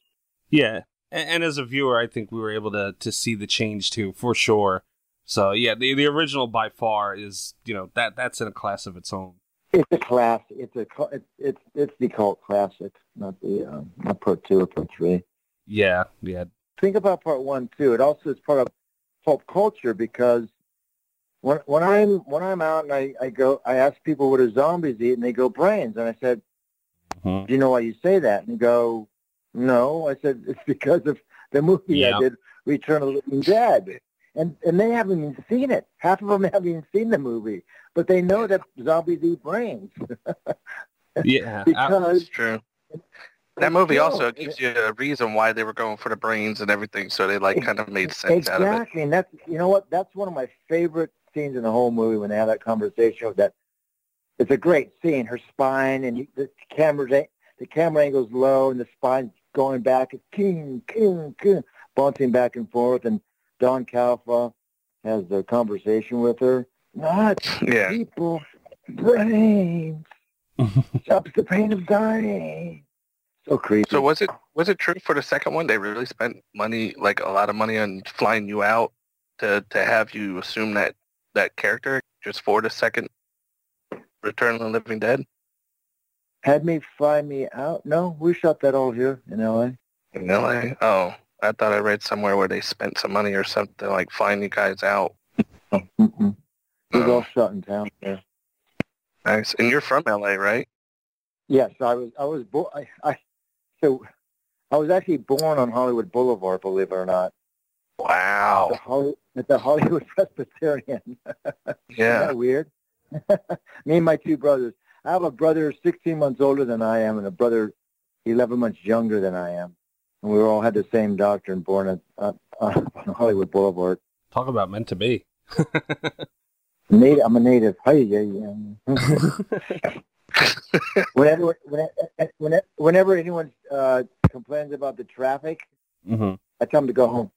Yeah, and, and as a viewer, I think we were able to to see the change too, for sure. So yeah, the the original by far is you know that that's in a class of its own. It's a class. It's a it's it's it's the cult classic, not the um, not part two or part three. Yeah, yeah, Think about part one too. It also is part of pulp culture because when when I'm when I'm out and I, I go I ask people what do zombies eat and they go brains and I said Mhm. do you know why you say that and they go no I said it's because of the movie Yeah. I did Return of the Living Dead and and they haven't even seen it half of them haven't even seen the movie but they know that zombies eat brains yeah. because It's true. That movie also it- gives you a reason why they were going for the brains and everything, so they like kind of made sense out of it. Exactly, and that's you know what? That's one of my favorite scenes in the whole movie when they have that conversation. With that it's a great scene. Her spine and you, the camera the camera angle's low and the spine going back. It's king, king, king, bouncing back and forth. And Don Calfa has the conversation with her. Not Yeah. people, brains. Stops the pain of dying. So creepy. So was it was it true for the second one? They really spent money, like a lot of money, on flying you out to to have you assume that that character just for the second Return of the Living Dead. Had me fly me out? No, we shot that all here in L.A. In LA? Oh, I thought I read somewhere where they spent some money or something like flying you guys out. Mm-mm. It was Oh, all shot in town there. nice. And you're from LA, right? Yes, I was. I was born. I, I so I was actually born on Hollywood Boulevard. Believe it or not, Wow. the Wow. Holly, at the Hollywood Presbyterian. Isn't Yeah. that weird? Me and my two brothers. I have a brother 16 months older than I am, and a brother 11 months younger than I am. And we all had the same doctor and born at, uh, on Hollywood Boulevard. Talk about meant to be. Native, I'm a native. Hi, yeah, yeah. whenever, whenever, whenever, anyone uh, complains about the traffic, hmm I tell them to go home.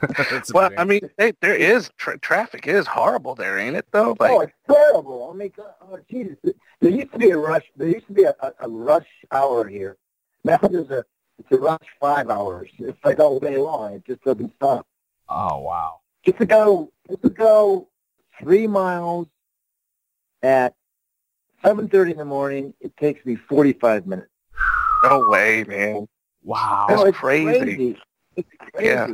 That's a Well, I mean, they, there is tra- traffic is horrible there, ain't it? Though, oh, like, oh, it's terrible. I mean, God, oh, Jesus. There used to be a rush. There used to be a, a, a rush hour here. Now there's a it's a rush five hours. It's like all day long. It just doesn't stop. Oh wow. Just to go, just to go three miles at seven thirty in the morning, it takes me forty five minutes. no way, man. Wow. That's oh, it's crazy. It's crazy. Yeah.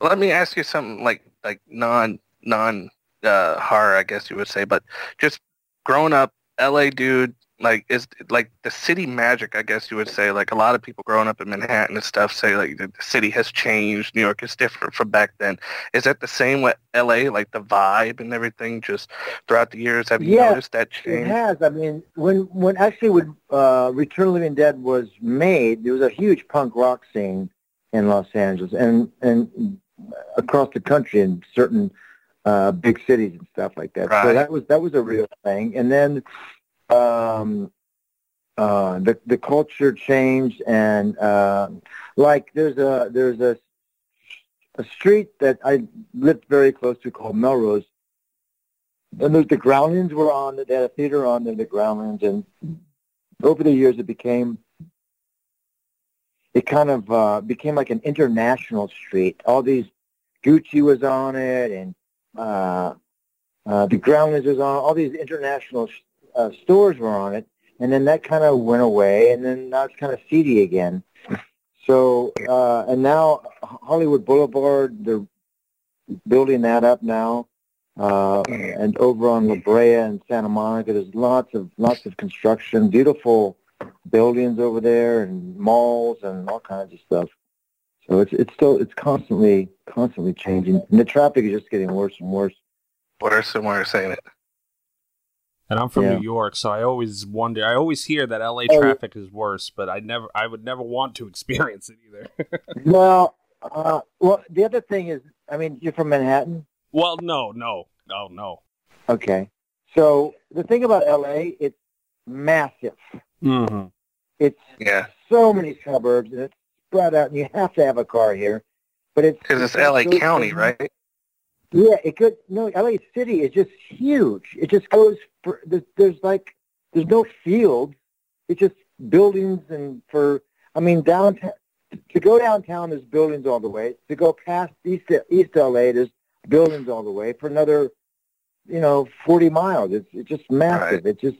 Let me ask you something like like non non uh, horror, I guess you would say, but just growing up, L.A. dude, like is like the city magic, I guess you would say. Like a lot of people growing up in Manhattan and stuff say like the, the city has changed. New York is different from back then. Is that the same with L.A. Like the vibe and everything, just throughout the years? Have you Yeah, noticed that change? It has. I mean, when when actually when uh, Return of the Living Dead was made, there was a huge punk rock scene in Los Angeles and and across the country in certain uh, big cities and stuff like that. So that was that was a real thing. And then um, uh, the the culture changed, and uh, like there's a there's a a street that I lived very close to called Melrose and there's the Groundlings were on. They had a theater on there, the Groundlings, and over the years it became it kind of uh, became like an international street. All these Gucci was on it, and uh, uh, the Groundlings was on. All these international uh, stores were on it, and then that kind of went away, and then now it's kind of seedy again. So, uh, and now Hollywood Boulevard, they're building that up now. Uh, and over on La Brea and Santa Monica, there's lots of lots of construction, beautiful buildings over there, and malls and all kinds of stuff. So it's it's still it's constantly constantly changing, and the traffic is just getting worse and worse. Worse and worse, ain't it? And I'm from Yeah. New York, so I always wonder. I always hear that LA Oh. traffic is worse, but I never, I would never want to experience it either. well, uh, well, the other thing is, I mean, you're from Manhattan. well, no, no, no, no. Okay. So the thing about LA, it's massive. Mm-hmm. It's Yeah, so many suburbs, and it's spread out, and you have to have a car here. But it's because it's LA so- County, right? Yeah, it could. No, LA City is just huge. It just goes for there's, there's like there's no fields. It's just buildings and for I mean downtown to go downtown there's buildings all the way. To go past East East LA there's buildings all the way for another you know 40 miles. It's it's just massive. It just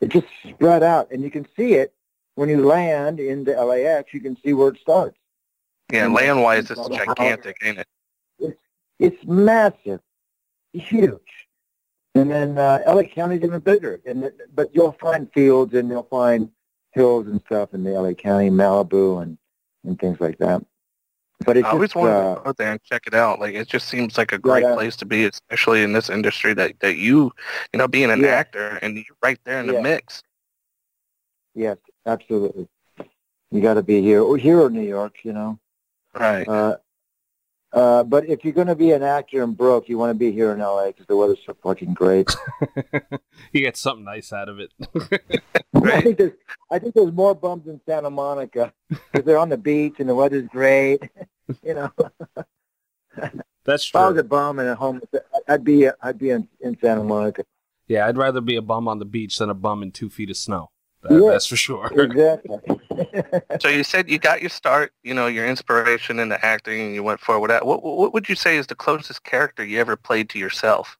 it just spread out and you can see it when you land into LAX. You can see where it starts. Yeah, And land wise, it's gigantic, ain't it? It's, it's massive, huge. And then uh, LA County's even bigger. And it- but you'll find fields and you'll find hills and stuff in the LA County, Malibu, and and things like that. But it's I always just, wanted uh, to go there and check it out. Like, it just seems like a great yeah. place to be, especially in this industry that that you, you know, being an Yeah. actor and you're right there in the mix. yes, absolutely. You got to be here or here or New York, you know. Right. Uh, uh, but if you're going to be an actor in Brook, you want to be here in LA because the weather's so fucking great. you get something nice out of it. I think there's I think there's more bums in Santa Monica because they're on the beach and the weather's great. you know, That's if I was a bum and at home, I'd be I'd be in, in Santa Monica. Yeah, I'd rather be a bum on the beach than a bum in two feet of snow. That- Yeah. That's for sure. Exactly. So you said you got your start, you know, your inspiration into acting, and you went forward. At what what would you say is the closest character you ever played to yourself?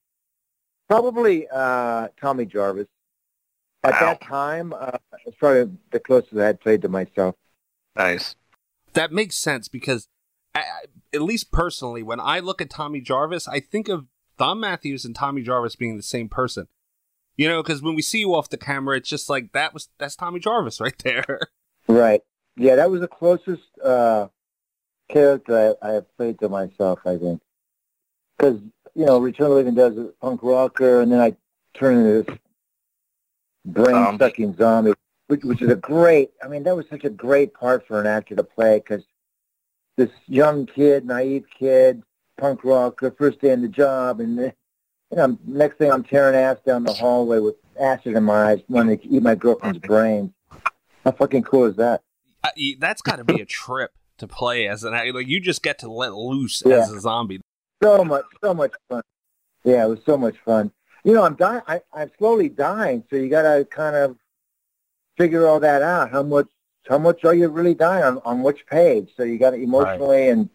probably uh, Tommy Jarvis. At Wow. that time, uh, it's probably the closest I had played to myself. Nice. that makes sense because, I, I- at least personally, when I look at Tommy Jarvis, I think of Thom Mathews and Tommy Jarvis being the same person. You know, because when we see you off the camera, it's just like that was that's Tommy Jarvis right there. Right. Yeah, that was the closest uh, character I, I have played to myself, I think. Because, you know, Return of the Living does a punk rocker, and then I turn into this brain-sucking zombie, which, which is a great, I mean, that was such a great part for an actor to play, because this young kid, naive kid, punk rocker, first day on the job, and, you know, next thing I'm tearing ass down the hallway with acid in my eyes, wanting to eat my girlfriend's brains. How fucking cool is that? I, that's got to be a trip to play as an act- like you just get to let loose Yeah. as a zombie. So much, so much fun. Yeah, it was so much fun. You know, I'm dying. I, I'm slowly dying, so you got to kind of figure all that out. How much, how much are you really dying on, on which page? So you got to emotionally and,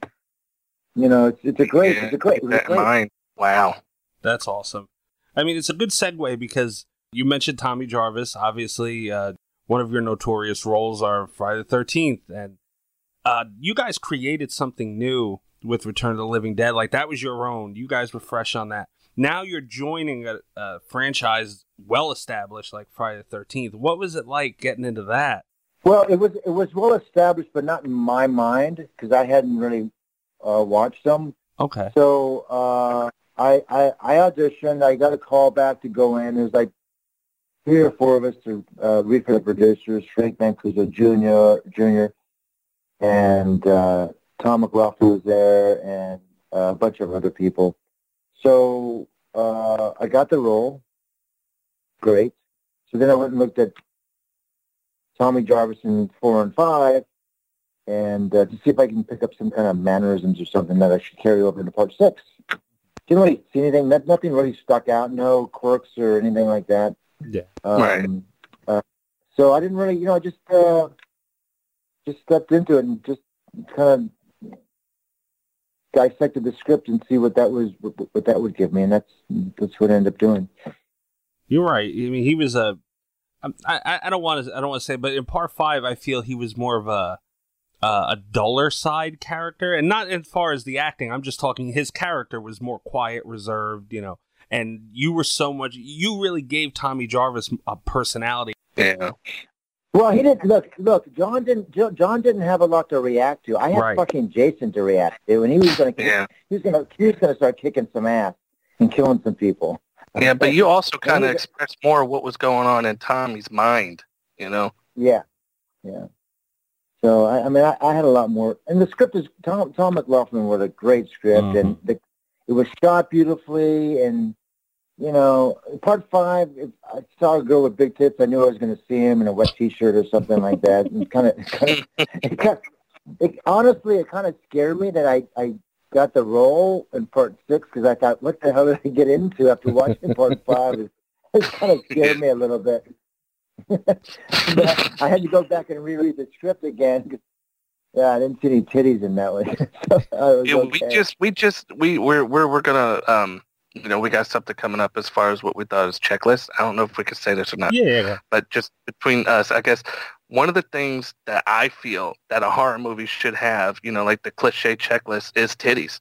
you know, it's it's a great, Yeah, it's a great, it's it was that in great. mind. Wow. That's awesome. I mean, it's a good segue because you mentioned Tommy Jarvis. Obviously, uh, one of your notorious roles are Friday the Thirteenth, and uh, you guys created something new with Return of the Living Dead. Like that was your own. You guys were fresh on that. Now you're joining a, a franchise well established like Friday the Thirteenth. What was it like getting into that? Well, it was it was well established, but not in my mind because I hadn't really uh, watched them. Okay. So uh, I, I I auditioned. I got a call back to go in. There's like three or four of us to uh, the producers. Frank Mancuso Jr. Jr. and uh, Tom McLoughlin was there, and a bunch of other people. So uh, I got the role. Great. So then I went and looked at Tommy Jarvis in four and five, and uh, to see if I can pick up some kind of mannerisms or something that I should carry over into part six. didn't really see anything. Nothing really stuck out. No quirks or anything like that. Yeah. Um, Right. Uh, so I didn't really, you know, I just uh, just stepped into it and just kind of dissected the script and see what that was, what, what that would give me, and that's that's what I ended up doing. You're right. I mean, he was a. I I- I don't want to. I don't want to say, but in part five, I feel he was more of a uh, a duller side character, and not as far as the acting. I'm just talking. His character was more quiet, reserved. You know, and you were so much. You really gave Tommy Jarvis a personality. Yeah. Well, he didn't look. Look, John didn't. John didn't have a lot to react to. I had Right. fucking Jason to react to, and he was gonna. Yeah. He was gonna. He was gonna start kicking some ass and killing some people. Yeah, but you also kind of expressed more what was going on in Tommy's mind, you know? Yeah, yeah. So I, I mean, I, I had a lot more, and the script is Tom Tom McLoughlin wrote a great script, and mm-hmm. the, it was shot beautifully, and you know, part five, I saw a girl with big tits, I knew I was going to see him in a wet T-shirt or something like that, and kind of, kind of, it kind of, it, honestly, it kind of scared me that I I got the role in part six because I thought, what the hell did I get into after watching part five? It, it kind of scared me a little bit. But I had to go back and reread the script again. Yeah, I didn't see any titties in that one. so I was Yeah, we just, we just, we, we're, we're, we're gonna, um, you know, we got something coming up as far as what we thought is checklist. I don't know if we could say this or not, Yeah. but just between us, I guess one of the things that I feel that a horror movie should have, you know, like the cliche checklist is titties.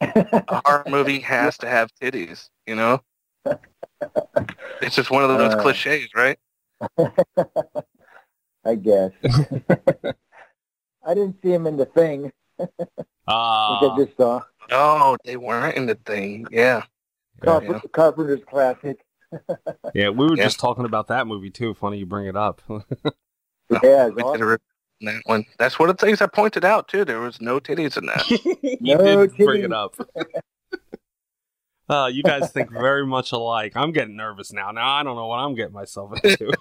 A horror movie has to have titties, you know? It's just one of those Uh. cliches, right? I guess. I didn't see him in the thing, which Ah. I just saw. Oh, they weren't in the thing. Yeah. Carp- Carpenter's classic. yeah, we were Yeah. just talking about that movie too. Funny you bring it up. Yeah, it's We did awesome. a that one. That's one of the things I pointed out too. There was no titties in that. you No did bring titties. it up. Uh, you guys think very much alike. I'm getting nervous now. Now I don't know what I'm getting myself into.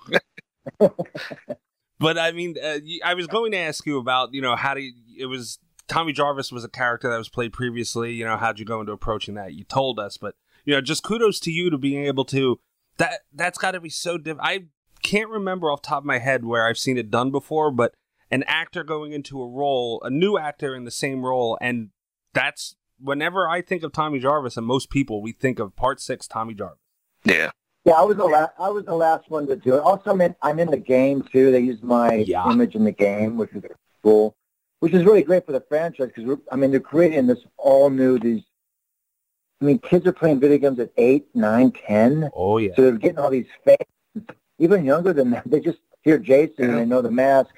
but I mean, uh, y- I was going to ask you about, you know, how do you, it was Tommy Jarvis was a character that was played previously. You know, how'd you go into approaching that? You told us, but you know, just kudos to you to being able to that. That's got to be so different. I can't remember off the top of my head where I've seen it done before, but an actor going into a role, a new actor in the same role, and that's whenever I think of Tommy Jarvis, and most people we think of Part Six Tommy Jarvis. Yeah. Yeah, I was the last. I was the last one to do it. Also, I'm in, I'm in the game too. They use my Yeah. image in the game, which is cool. Which is really great for the franchise because I mean they're creating this all new. These, I mean, kids are playing video games at eight, nine, ten. Oh yeah, So they're getting all these fans, even younger than that. They just hear Jason and they know the mask.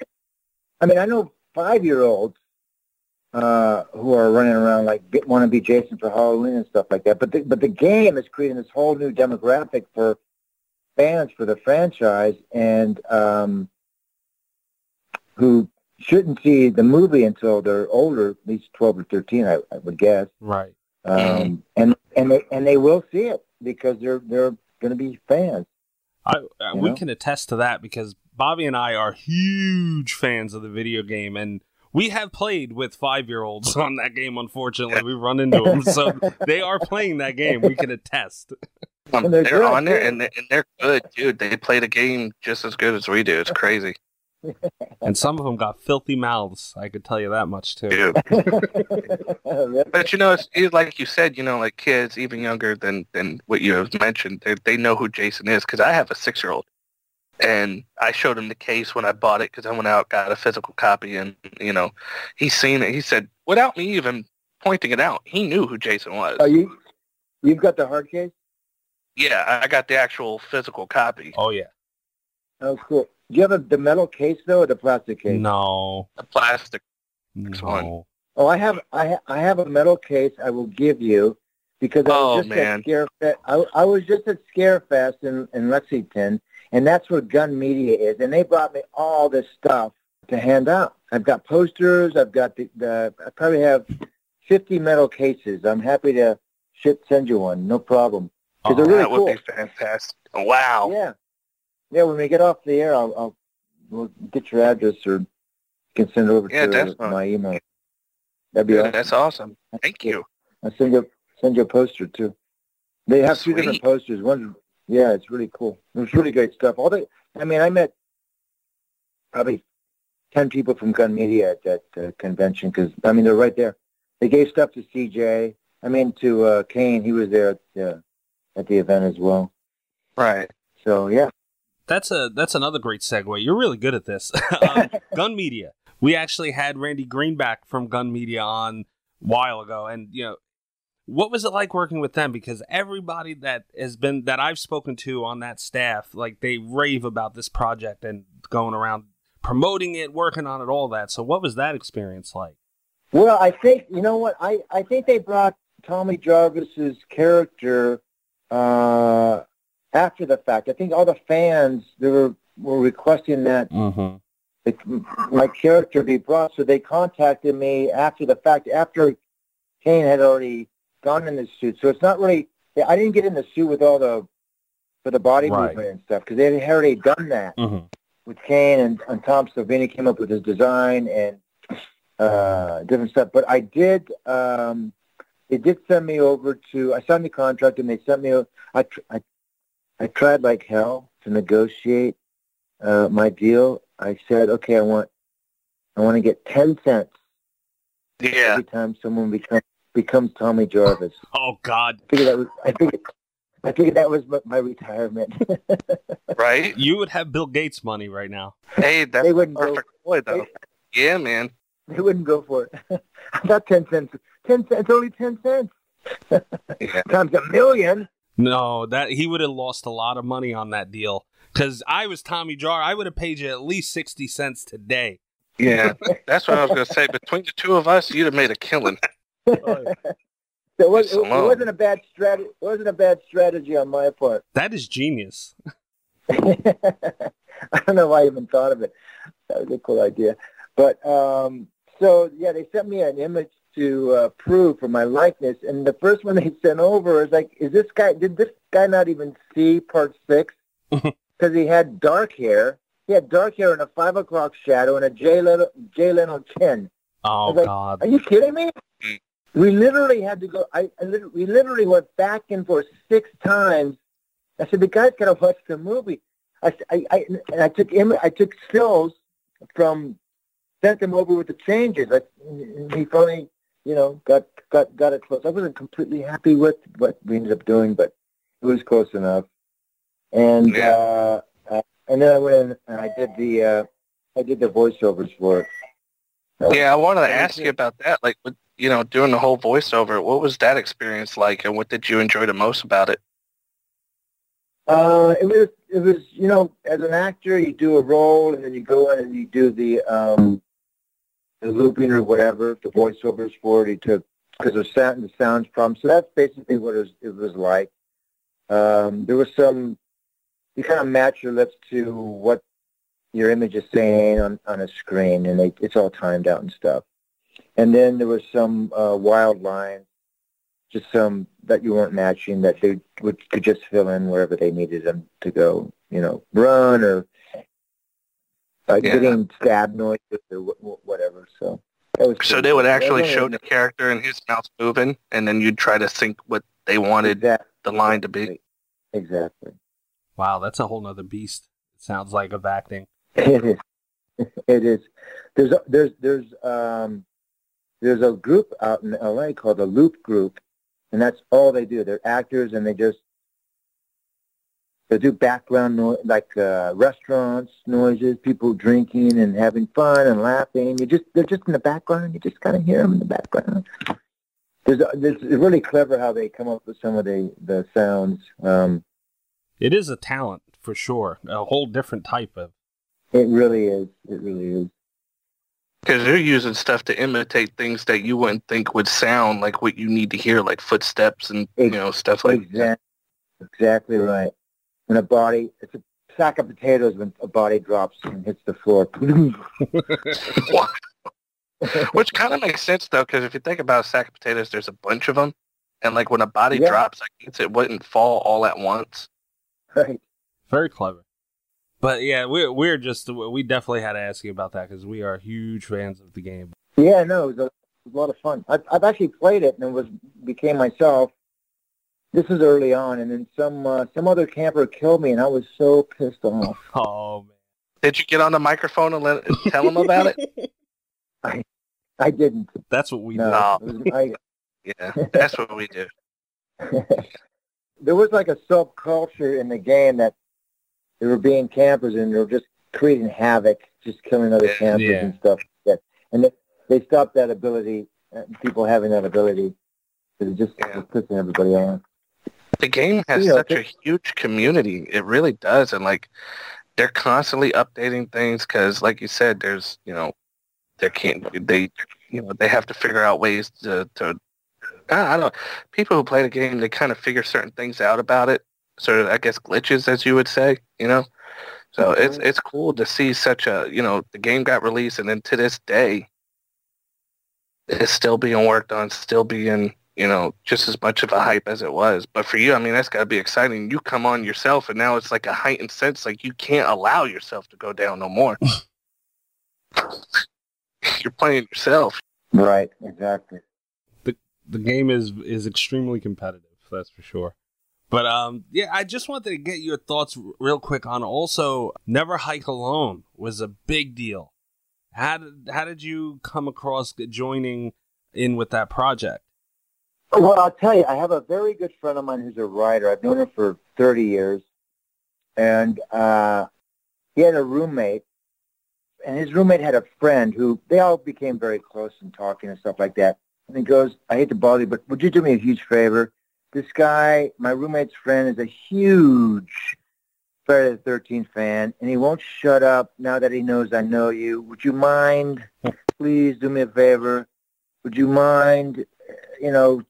I mean, I know five-year-olds uh, who are running around like want to be Jason for Halloween and stuff like that. But the, but the game is creating this whole new demographic for fans for the franchise and um, who shouldn't see the movie until they're older, at least twelve or thirteen, I, I would guess. right. Um, and and they and they will see it because they're they're going to be fans. I, uh, You we know? can attest to that because Bobby and I are huge fans of the video game, and we have played with five-year-olds on that game. Unfortunately, we run into them, so they are playing that game. We can attest. Um, they're they're on there and they, and they're good, dude. They play the game just as good as we do. It's crazy, And some of them got filthy mouths. I could tell you that much too. dude. But you know, it's, it's like you said, you know, like kids even younger than than what you have mentioned, they they know who Jason is. Because I have a six year old, and I showed him the case when I bought it because I went out got a physical copy, and you know, he's seen it. He said without me even pointing it out, he knew who Jason was. Are you? You've got the hard case? Yeah, I- I got the actual physical copy. Oh yeah. Oh, cool. Do you have a, the metal case though, or the plastic case? No. The plastic. No. Oh, I have I ha- I have a metal case. I will give you because I was Oh, just man. at Scarefest. I, I was just at Scarefest in, in Lexington, and that's where Gun Media is, and they brought me all this stuff to hand out. I've got posters. I've got the, the I probably have fifty metal cases. I'm happy to shit send you one, no problem. they're Oh, really that would cool. be fantastic. Wow. Yeah, yeah. When we get off the air, I'll, I'll we'll get your address or you can send it over Yeah, to definitely. my email. That'd be Yeah, awesome. that's awesome. Thank you. I'll send you send you a poster too. They have two different posters. One, yeah, it's really cool. It's really great stuff. All the, I mean, I met probably ten people from Gun Media at that uh, convention because I mean they're right there. They gave stuff to CJ. I mean to uh, Kane. He was there at, uh, at the event as well. Right. So yeah, That's a that's another great segue. You're really good at this. um, Gun Media. We actually had Randy Greenback from Gun Media on a while ago, and you know, what was it like working with them? Because everybody that has been that I've spoken to on that staff, like they rave about this project and going around promoting it, working on it, all that. So, what was that experience like? Well, I think you know what I I think they brought Tommy Jarvis's character uh, after the fact. I think all the fans they were were requesting that Mm-hmm. my character be brought, so they contacted me after the fact. After Kane had already gone in the suit, so it's not really. I didn't get in the suit with all the for the body Right. movement and stuff because they had already done that Mm-hmm. with Kane and, and Tom Savini came up with his design and uh, different stuff. But I did, um, they did send me over to, I signed the contract and they sent me, I, I, I tried like hell to negotiate uh, my deal. I said, okay, I want, I want to get 10 cents Yeah. every time someone becomes, becomes Tommy Jarvis. Oh God, I figured that was, I figured, I figured that was my, my retirement. Right. you would have Bill Gates money right now. Hey, that's they wouldn't go, perfect boy though. Yeah, man. They wouldn't go for it. I got ten cents. Ten cents. Only ten cents. Yeah. Times a million. No, that he would have lost a lot of money on that deal. Because I was Tommy Jar, I would have paid you at least sixty cents today. Yeah. That's what I was gonna say. Between the two of us, you'd have made a killing. So it, was, Just it, it alone. wasn't a bad strat. It wasn't a bad strategy on my part. That is genius. I don't know why I even thought of it. That was a cool idea. But um, so yeah, they sent me an image to uh, prove for my likeness, and the first one they sent over is like, is this guy? Did this guy not even see part six? Because he had dark hair. He had dark hair and a five o'clock shadow and a Jay Leno, Jay Leno chin. Oh like, God. Are you kidding me? We literally had to go. I, I lit- we literally went back and forth six times. I said the guy's got to watch the movie. I, I, I, and I took Im- I took stills from sent them over with the changes. I, he finally, you know, got got got it close. I wasn't completely happy with what we ended up doing, but it was close enough. And Yeah. uh, uh, and then I went in and I did the uh, I did the voiceovers for it. Yeah, I wanted to ask you about that. Like, with, you know, doing the whole voiceover, what was that experience like, and what did you enjoy the most about it? Uh, it was it was you know as an actor you do a role and then you go in and you do the um looping or whatever the voiceovers for it. You took because of sound the sounds problem. So that's basically what it was, it was like. Um, there was some you kind of match your lips to what your image is saying on on a screen, and they, it's all timed out and stuff. And then there was some uh, wild lines just some that you weren't matching that they would could just fill in wherever they needed them to go. You know, run or uh, Yeah. getting stab noises or wh- wh- whatever. So that was So they would actually That was show only- the character and his mouth moving, and then you'd try to think what they wanted Exact- the line to be. Exactly. Wow, that's a whole nother beast. It sounds like of acting. It is. It is. There's a, there's there's um there's a group out in LA called the Loop Group, and that's all they do. They're actors, and they just they do background noise, like uh, restaurants noises, people drinking and having fun and laughing. You just they're just in the background. You just kind of hear them in the background. There's, a- there's it's really clever how they come up with some of the the sounds. Um, It is a talent for sure. A whole different type of. it really is. It really is. Because they're using stuff to imitate things that you wouldn't think would sound like what you need to hear, like footsteps and you know stuff like that. Exactly, exactly right. When a body, it's a sack of potatoes when a body drops and hits the floor. Which kind of makes sense though, because if you think about a sack of potatoes, there's a bunch of them, and like when a body Yeah. drops, I guess it wouldn't fall all at once. right. Very clever. But yeah, we're we're just we definitely had to ask you about that because we are huge fans of the game. Yeah, no, it was a was a lot of fun. I've, I've actually played it and it was became myself. This is early on, and then some uh, some other camper killed me, and I was so pissed off. Oh man. Did you get on the microphone and let tell them about it? I I didn't. That's what we No, No. it was- I, Yeah, that's what we do. there was like a subculture in the game that they were being campers and they were just creating havoc, just killing other campers Yeah. and stuff. like that. And they, they stopped that ability, uh, people having that ability. It just Yeah. was pissing everybody off. The game has Yeah, such a huge community. It really does, and like they're constantly updating things because, like you said, there's you know they can't they you know they have to figure out ways to to I don't know. People who play the game they kind of figure certain things out about it. Sort of, I guess, glitches, as you would say. You know, so it's mm-hmm. it's cool to see such a you know the game got released and then to this day it's still being worked on, still being you know, just as much of a hype as it was. But for you, I mean, that's got to be exciting. You come on yourself, and now it's like a heightened sense. Like you can't allow yourself to go down no more. You're playing yourself. Right, exactly. the the game is is extremely competitive. That's for sure. But um, yeah, I just wanted to get your thoughts r- real quick on also Never Hike Alone was a big deal. How did how did you come across joining in with that project? Well, I'll tell you, I have a very good friend of mine who's a writer. I've known her for 30 years. And uh, he had a roommate, and his roommate had a friend who, they all became very close and talking and stuff like that. And he goes, I hate to bother you, but would you do me a huge favor? This guy, my roommate's friend, is a huge Friday the 13th fan, and he won't shut up now that he knows I know you. Would you mind, please do me a favor? Would you mind, you know,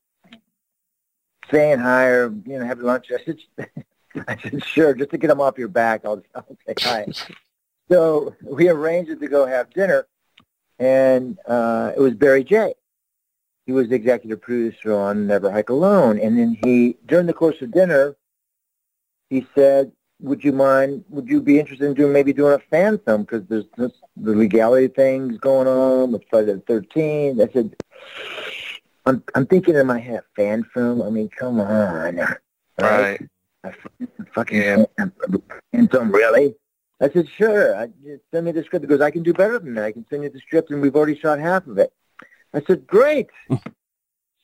saying hi or, you know, having lunch? I said, I said, sure, just to get him off your back, I'll, I'll say hi. so we arranged it to go have dinner, and uh, it was Barry J. He was the executive producer on Never Hike Alone. And then he, during the course of dinner, he said, would you mind, would you be interested in doing maybe doing a fan film? Because there's this, the legality things going on with Friday the 13th. I said, I'm, I'm thinking in my head, fan film? I mean, come on. Right. A fucking Yeah. fan, fan film, really? I said, sure. I, just send me the script. He goes, I can do better than that. I can send you the script, and we've already shot half of it. I said, great. Hmm.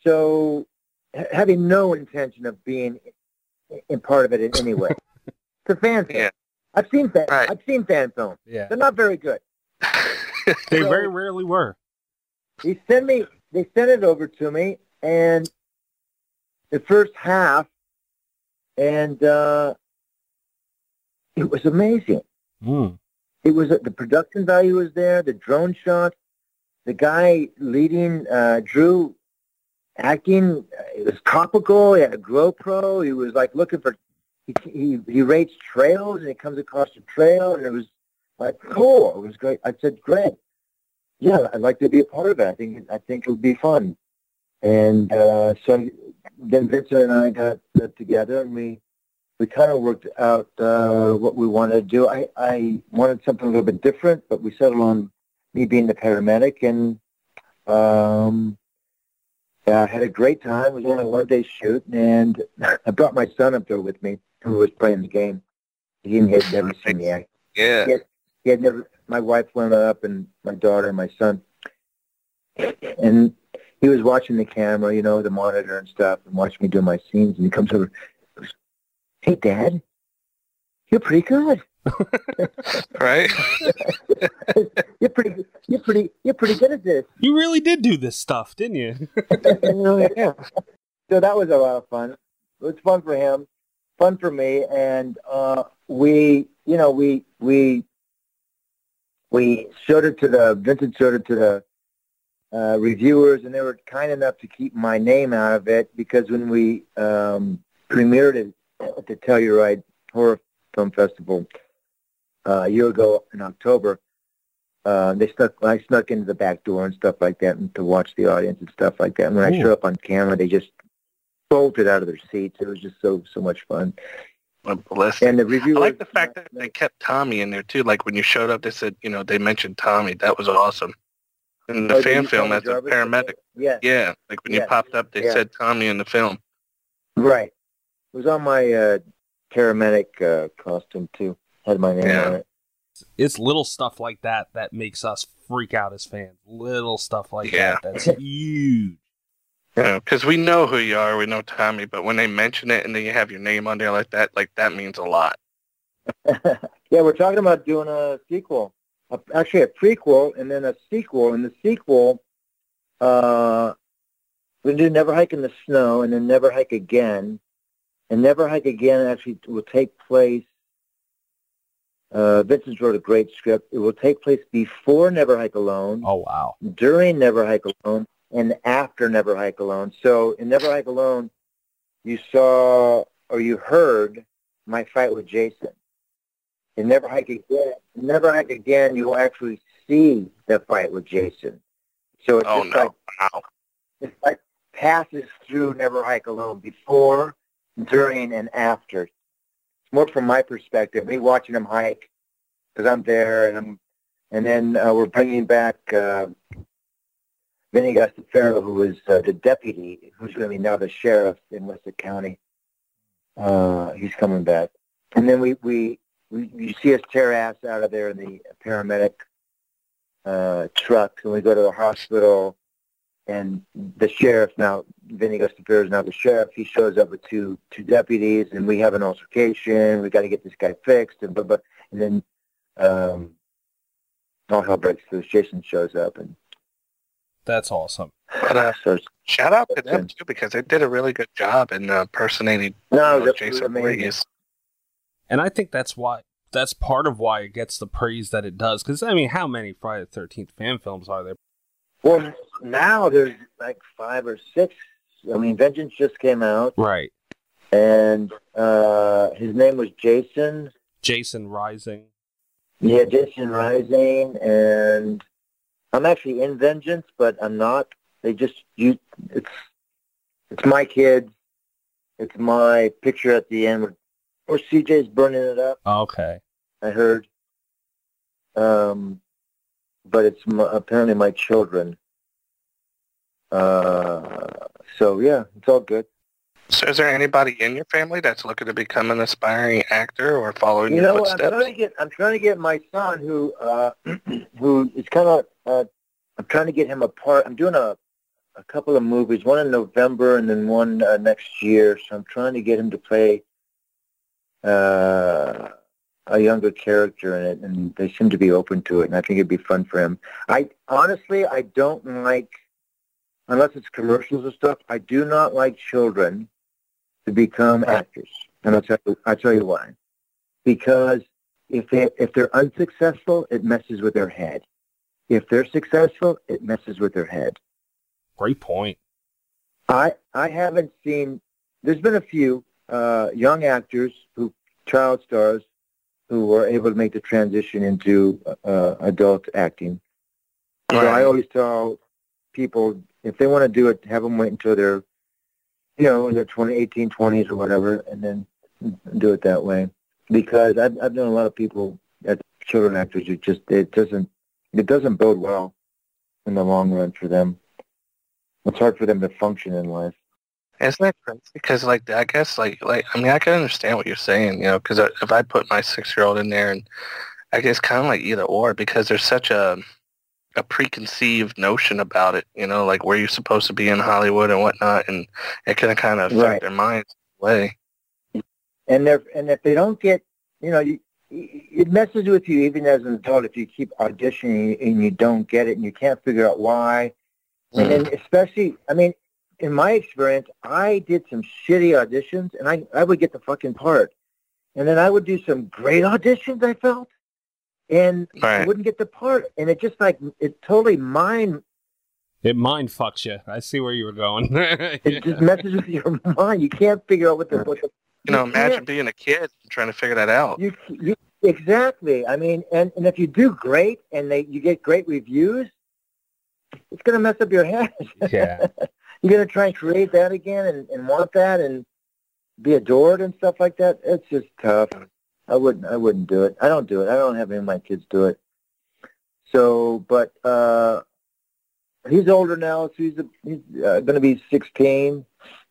so, ha- having no intention of being in- in part of it in any way. it's a fan film. Yeah. I've seen fan. Right. I've seen fan films. Yeah, They're not very good. they So- very rarely were. He sent me. They sent it over to me, and the first half, and uh, it was amazing. Mm. It was the production value was there, the drone shots, the guy leading uh, Drew acting. uh, It was topical. He had a GoPro. He was like looking for. He he, he rates trails and he comes across a trail and it was like cool. It was great. I said, great. Yeah, I'd like to be a part of it. I think I think it would be fun. And uh, so then Vincent and I got uh, together and we we kind of worked out uh, what we wanted to do. I, I wanted something a little bit different, but we settled on me being the paramedic, and um, yeah, I had a great time. It was only a one-day shoot, and I brought my son up there with me, who was playing the game. He had never seen the act. yeah. He had never. My wife went up, and my daughter and my son, and he was watching the camera, you know, the monitor and stuff, and watching me do my scenes. And he comes over, goes, "Hey, Dad, you're pretty good. Right. you're pretty. You're pretty. You're pretty good at this." You really did do this stuff, didn't you? yeah. So that was a lot of fun. It was fun for him, fun for me, and uh, we, you know, we we we showed it to the Vincent showed it to the uh, reviewers, and they were kind enough to keep my name out of it because when we um, premiered it at the Telluride Horror Film Festival uh, a year ago in October, uh, they snuck I snuck into the back door and stuff like that, and to watch the audience and stuff like that. And when I Cool. showed up on camera, they just bolted out of their seats. It was just so so much fun. Well. And the I like the fact that they kept Tommy in there too. Like when you showed up, they said, you know, they mentioned Tommy. That was awesome. in the Oh, fan film Tommy as a paramedic. Yeah, Yeah, like when you popped up, they Yeah. said Tommy in the film. right. It was on my uh, paramedic uh, costume too. Had my name Yeah. on it. It's little stuff like that that makes us freak out as fans. Little stuff like Yeah. that that's huge. You know, because we know who you are, we know Tommy, but when they mention it and then you have your name on there like that, like that means a lot. yeah, we're talking about doing a sequel, a, actually a prequel, and then a sequel. And the sequel, uh, we do Never Hike in the Snow, and then Never Hike Again. And Never Hike Again actually will take place. Uh, Vincent wrote a great script. It will take place before Never Hike Alone, Oh wow. during Never Hike Alone, and after Never Hike Alone. So in Never Hike Alone, you saw or you heard my fight with Jason. In Never Hike Again, Never Hike Again, you will actually see the fight with Jason. So it's Oh just no! like Wow. it's like passes through Never Hike Alone before, during, and after. It's more from my perspective, me watching him hike, because I'm there, and I'm, and then uh, we're bringing back uh, Vinny Guastaferro, who was uh, the deputy, who's really now the sheriff in Wessex County. Uh, he's coming back, and then we we. We, you see us tear ass out of there in the paramedic uh, truck, and we go to the hospital and the sheriff now, Vinny Guastaferro is now the sheriff. He shows up with two two deputies, and we have an altercation. We got to get this guy fixed, and blah, blah. and then um, all hell breaks loose. Jason shows up, and That's awesome. But uh, so shout out to them too because they did a really good job in uh, impersonating no, you know, Jason amazing. Voorhees. And I think that's why that's part of why it gets the praise that it does. Because I mean, how many Friday the Thirteenth fan films are there? Well, now there's like five or six. I mean, Vengeance just came out, Right. and uh, his name was Jason. Jason Rising. Yeah, Jason Rising, and I'm actually in Vengeance, but I'm not. They just you. It's it's my kids. It's my picture at the end where, where CJ's burning it up. Okay. I heard. Um, but it's my, apparently my children. Uh, so yeah, it's all good. So, is there anybody in your family that's looking to become an aspiring actor or following You your know. I'm footsteps? trying to get. I'm trying to get my son, who, uh, who is kind of. Uh, I'm trying to get him a part. I'm doing a, a couple of movies, one in November and then one uh, next year. So I'm trying to get him to play uh, a younger character in it, and they seem to be open to it, and I think it'd be fun for him. I honestly, I don't like, unless it's commercials and stuff. I do not like children to become actors, and I'll tell you, I'll tell you why. Because if they if they're unsuccessful, it messes with their head. If they're successful, it messes with their head. Great point. I I haven't seen. There's been a few uh, young actors who child stars who were able to make the transition into uh, adult acting. So I always tell people if they want to do it, have them wait until they're, you know, in their 20, 18, 20s or whatever, and then do it that way. Because I've I've known a lot of people as children actors who just it doesn't it doesn't bode well in the long run for them. It's hard for them to function in life. Isn't that crazy? Because like I guess like like I mean I can understand what you're saying, you know, because if I put my six year old in there and I guess kind of like either or because there's such a a preconceived notion about it, you know, like where you're supposed to be in Hollywood and whatnot, and it can kind of affect Right. their minds in a way. and they're and if they don't get you know you it messes with you even as an adult if you keep auditioning and you don't get it and you can't figure out why. And then mm-hmm. especially i mean in my experience i did some shitty auditions and i i would get the fucking part. And then i would do some great auditions i felt and i wouldn't get the part. And it just like it totally mind It mind fucks you. I see where you were going. it just messes with your mind. You can't figure out what the, what the You know, can't- imagine being a kid trying to figure that out. You, you exactly. I mean, and, and if you do great and they you get great reviews, it's going to mess up your head. Yeah. You're going to try and create that again and, and want that and be adored and stuff like that. It's just tough. I wouldn't. I wouldn't do it. I don't do it. I don't have any of my kids do it. So, but uh, he's older now, so he's, a, he's uh, going to be 16.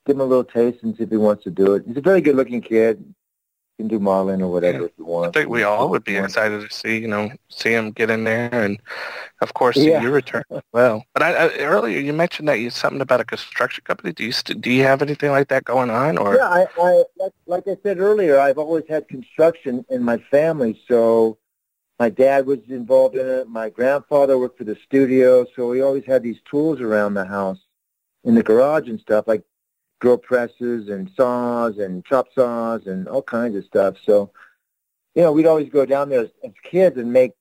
Give him a little taste and see if he wants to do it. He's a very good-looking kid. He can do modeling or whatever Yeah. if you want. I think we all would be excited to see, you know, see him get in there, and of course, see Yeah. you return as well. But I, I, earlier you mentioned that you something about a construction company. Do you st- do you have anything like that going on, or Yeah, I, I like, like I said earlier, I've always had construction in my family. So my dad was involved in it. My grandfather worked for the studio, so we always had these tools around the house, in the garage and stuff, like drill presses and saws and chop saws and all kinds of stuff. So, you know, we'd always go down there as, as kids and make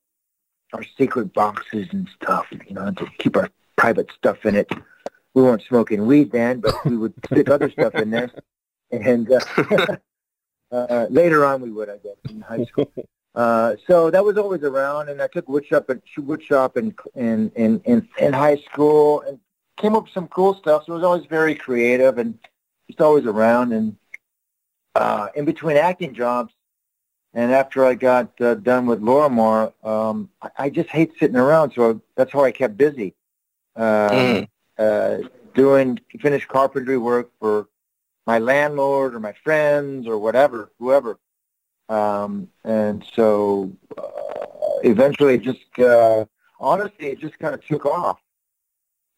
our secret boxes and stuff, you know, to keep our private stuff in it. We weren't smoking weed then, but we would stick other stuff in there. And uh, uh, later on, we would, I guess, in high school. Uh, so that was always around, and I took woodshop and wood shop in in in in, in high school, and came up with some cool stuff. So it was always very creative and just always around. And uh, in between acting jobs, and after I got uh, done with Lorimar, um, I, I just hate sitting around. So that's how I kept busy, uh, Mm. uh, doing finished carpentry work for my landlord or my friends or whatever, whoever. Um, and so uh, eventually, it just uh, honestly, it just kind of took off.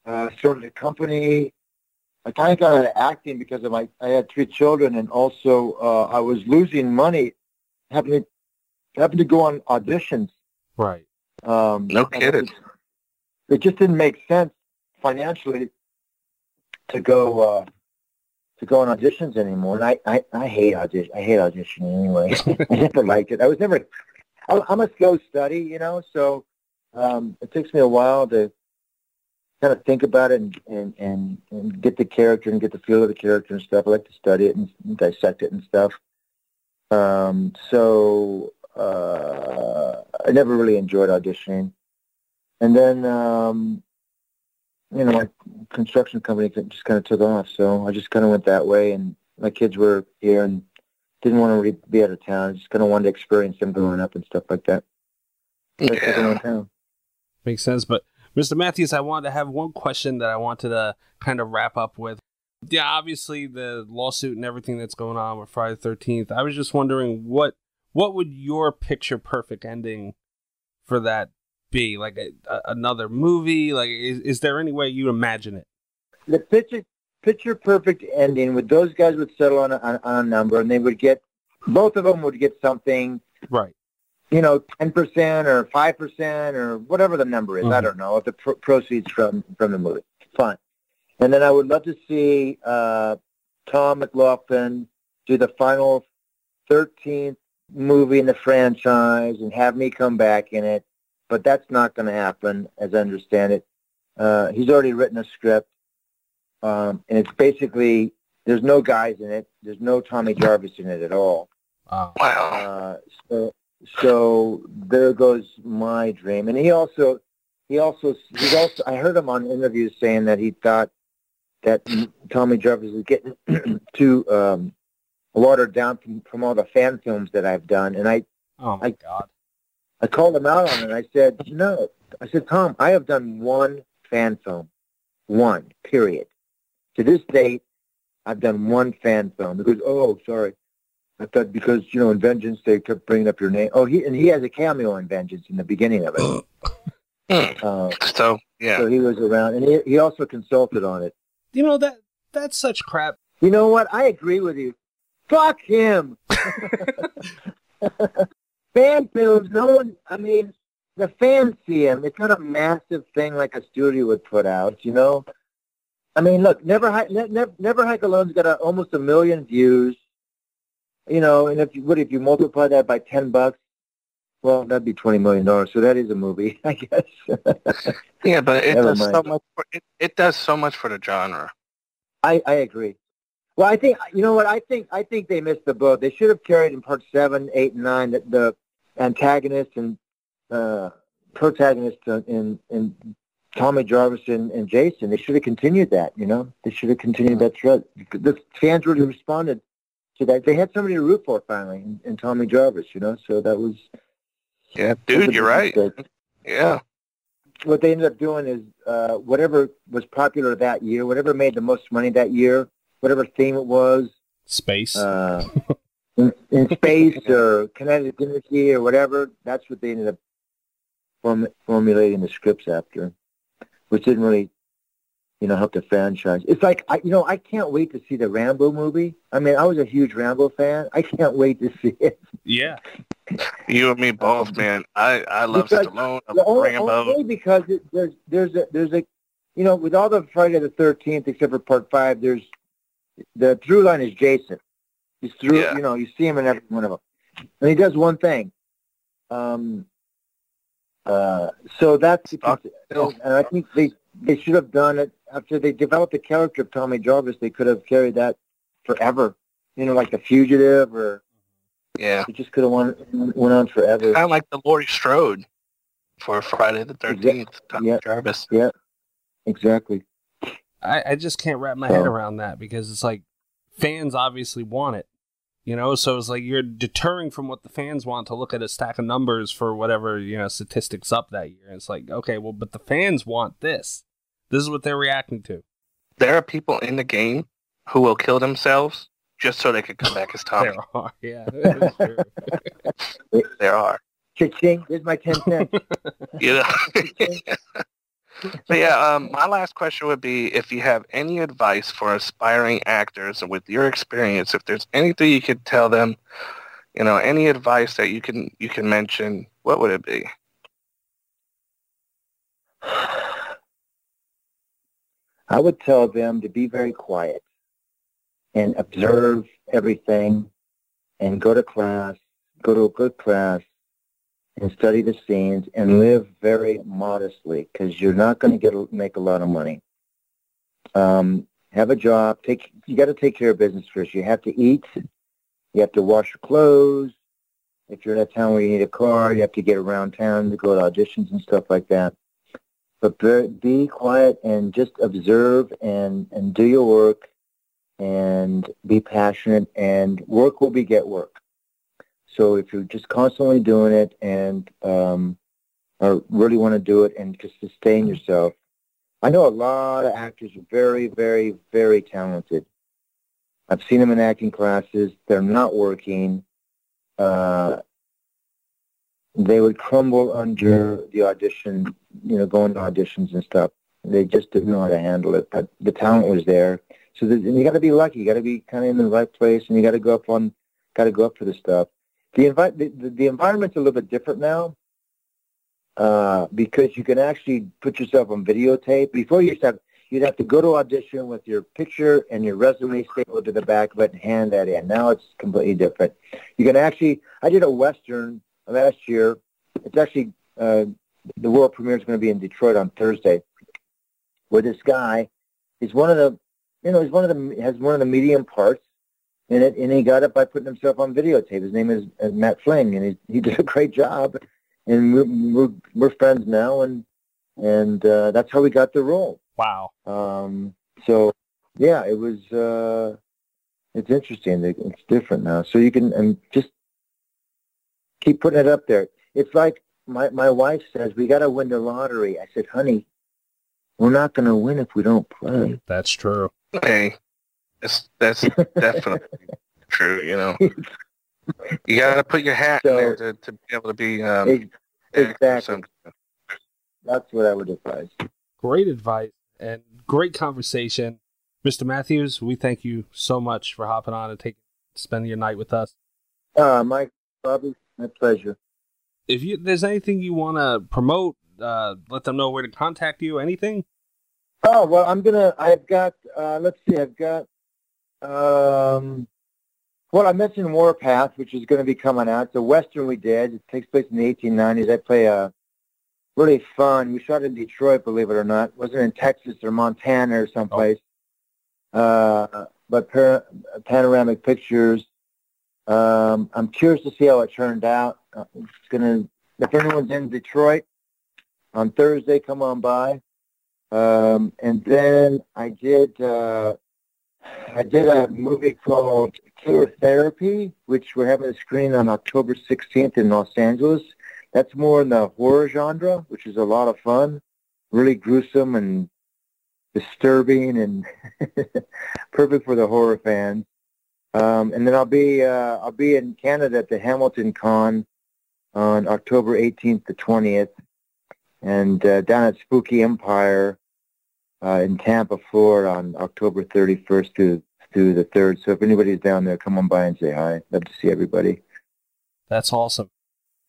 Uh, started a company. I kind of got into acting because of my. I had three children, and also uh, I was losing money, having to having to go on auditions. Right. Um, No kidding. It, it just didn't make sense financially to go uh, to go on auditions anymore. And I, I, I hate audition. I hate auditioning anyway. I never liked it. I was never. I, I'm a slow study, you know. So um, it takes me a while to kind of think about it and, and, and, and get the character and get the feel of the character and stuff. I like to study it and dissect it and stuff. Um, so uh, I never really enjoyed auditioning. And then, um, you know, my construction company just kind of took off. So I just kind of went that way. And my kids were here and didn't want to re- be out of town. I just kind of wanted to experience them growing up and stuff like that. So I took them Yeah. out of town. Makes sense. But Mr. Mathews, I wanted to have one question that I wanted to kind of wrap up with. Yeah, obviously the lawsuit and everything that's going on with Friday the Thirteenth. I was just wondering what what would your picture perfect ending for that be? Like a, a, another movie? Like is, is there any way you imagine it? the picture picture perfect ending with those guys would settle on a, on, on a number and they would get both of them would get something Right. You know 10% or 5% or whatever the number is i Mhm. don't know of the pro- proceeds from from the movie fine and then i would love to see uh tom mcloughlin do the final 13th movie in the franchise and have me come back in it but that's not going to happen as i understand it uh he's already written a script um, and it's basically there's no guys in it. There's no Tommy Jarvis in it at all. Wow. Wow. Uh, so so there goes my dream. And he also he also he's also I heard him on interviews saying that he thought that Tommy Jarvis was getting too um, watered down from, from all the fan films that I've done. And I Oh my I- god. I called him out on it. I said, no. I said, Tom, I have done one fan film. One, period. To this date, I've done one fan film. He goes, oh, sorry. I thought because, you know, in Vengeance, they kept bringing up your name. Oh, he and he has a cameo in Vengeance in the beginning of it. Hmm. Uh, So yeah, So he was around, and he, he also consulted on it. You know that that's such crap. You know what? I agree with you. Fuck him. Fan films, no one, I mean, the fans see him. It's not a massive thing like a studio would put out, you know? I mean, look, Never Hike, ne- ne- Never Hike Alone's got a, almost a million views, you know, and if you what if you multiply that by 10 bucks, well, that'd be $20 million. So that is a movie, I guess. yeah, but it Never does so much. For, it, it does so much for the genre. I, I agree. Well, I think you know what I think. I think they missed the boat. They should have carried in part seven, eight, and nine the, the antagonist and uh, protagonist in in Tommy Jarvis and, and Jason. They should have continued that. You know, they should have continued that thread. The fans really responded to that. They had somebody to root for finally and, in Tommy Jarvis. You know, so that was Yeah, that was dude, you're right. mistake. Yeah. what they ended up doing is uh, whatever was popular that year, whatever made the most money that year, whatever theme it was, Space. uh, in, in space or kinetic energy or whatever, that's what they ended up form, formulating the scripts after, which didn't really, you know, help the franchise. It's like, I, you know, I can't wait to see the Rambo movie. I mean, I was a huge Rambo fan. I can't wait to see it. yeah. You and me both, man. I I love Because Stallone. I The love only, Rambo. only because it, there's there's a there's a you know with all the Friday the Thirteenth except for Part Five, there's the through line is Jason. He's through Yeah. you know you see him in every one of them, and he does one thing. Um. Uh. So that's Stop. and, and I think they they should have done it after they developed the character of Tommy Jarvis. They could have carried that forever. You know, like the fugitive, or Yeah, it just could have went went on forever. kind of like the Laurie Strode for Friday the Thirteenth. Tommy Yeah. Jarvis. Yeah, exactly. I, I just can't wrap my head around that because it's like fans obviously want it. You know, so it's like you're deterring from what the fans want to look at a stack of numbers for whatever, you know, statistics up that year. And it's like, okay, well, but the fans want this. This is what they're reacting to. There are people in the game who will kill themselves just so they could come back as Tommy. There are, yeah. it's true. There are. Cha-ching, here's my 10 cents. You know. but yeah, um, my last question would be if you have any advice for aspiring actors and with your experience, if there's anything you could tell them, you know, any advice that you can you can mention, what would it be? I would tell them to be very quiet and observe everything and go to class, go to a good class and study the scenes and live very modestly because you're not going to get make a lot of money. Um, have a job. Take you got to take care of business first. You have to eat. You have to wash your clothes. If you're in a town where you need a car, you have to get around town to go to auditions and stuff like that but be, quiet and just observe and, and do your work and be passionate and work will beget work. So if you're just constantly doing it and um, or really want to do it and just sustain yourself, I know a lot of actors are very, very, very talented. I've seen them in acting classes. They're not working. Uh, they would crumble under the audition, you know, going to auditions and stuff. They just didn't know how to handle it, but the talent was there. So the, you got to be lucky. You got to be kind of in the right place, and you got to go up on, got to go up for the stuff. The, envi- the, the, the environment's a little bit different now uh, because you can actually put yourself on videotape. Before you start, you'd have to go to audition with your picture and your resume stapled to the back of it and hand that in. Now it's completely different. You can actually, I did a Western last year. It's actually, uh, the world premiere is going to be in Detroit on Thursday, where this guy is one of the, you know, he's one of the, has one of the medium parts in it, and he got it by putting himself on videotape. His name is uh, Matt Fling, and he, he did a great job, and we're, we're, we're friends now, and, and uh, that's how we got the role. Wow. Um, so yeah, it was. Uh, it's interesting. It's different now. So you can and just keep putting it up there. It's like my my wife says, we got to win the lottery. I said, honey, we're not going to win if we don't play. That's true. Hey, that's that's definitely true. You know, you got to put your hat in So- there to, to be able to be um, exactly. That's what I would advise. Great advice and great conversation. Mr. Mathews, we thank you so much for hopping on and taking spending your night with us. Uh, Mike, Bobby, my pleasure. If you there's anything you want to promote, uh, let them know where to contact you. Anything? Oh well, I'm gonna. I've got. Uh, let's see. I've got. Um, well, I mentioned Warpath, which is going to be coming out. It's a western we did. It takes place in the 1890s. I play a really fun. We shot in Detroit, believe it or not. It wasn't in Texas or Montana or someplace. Uh, but par- panoramic pictures. Um, I'm curious to see how it turned out. Uh, gonna. If anyone's in Detroit on Thursday, come on by. Um, and then I did uh, I did a movie called Killer Therapy, which we're having a screen on October 16th in Los Angeles. That's more in the horror genre, which is a lot of fun. really gruesome and disturbing and perfect for the horror fans. Um, and then I'll be uh, I'll be in Canada at the Hamilton Con on October 18th to 20th, and uh, down at Spooky Empire uh, in Tampa, Florida, on October 31st to through the 3rd. So if anybody's down there, come on by and say hi. Love to see everybody. That's awesome.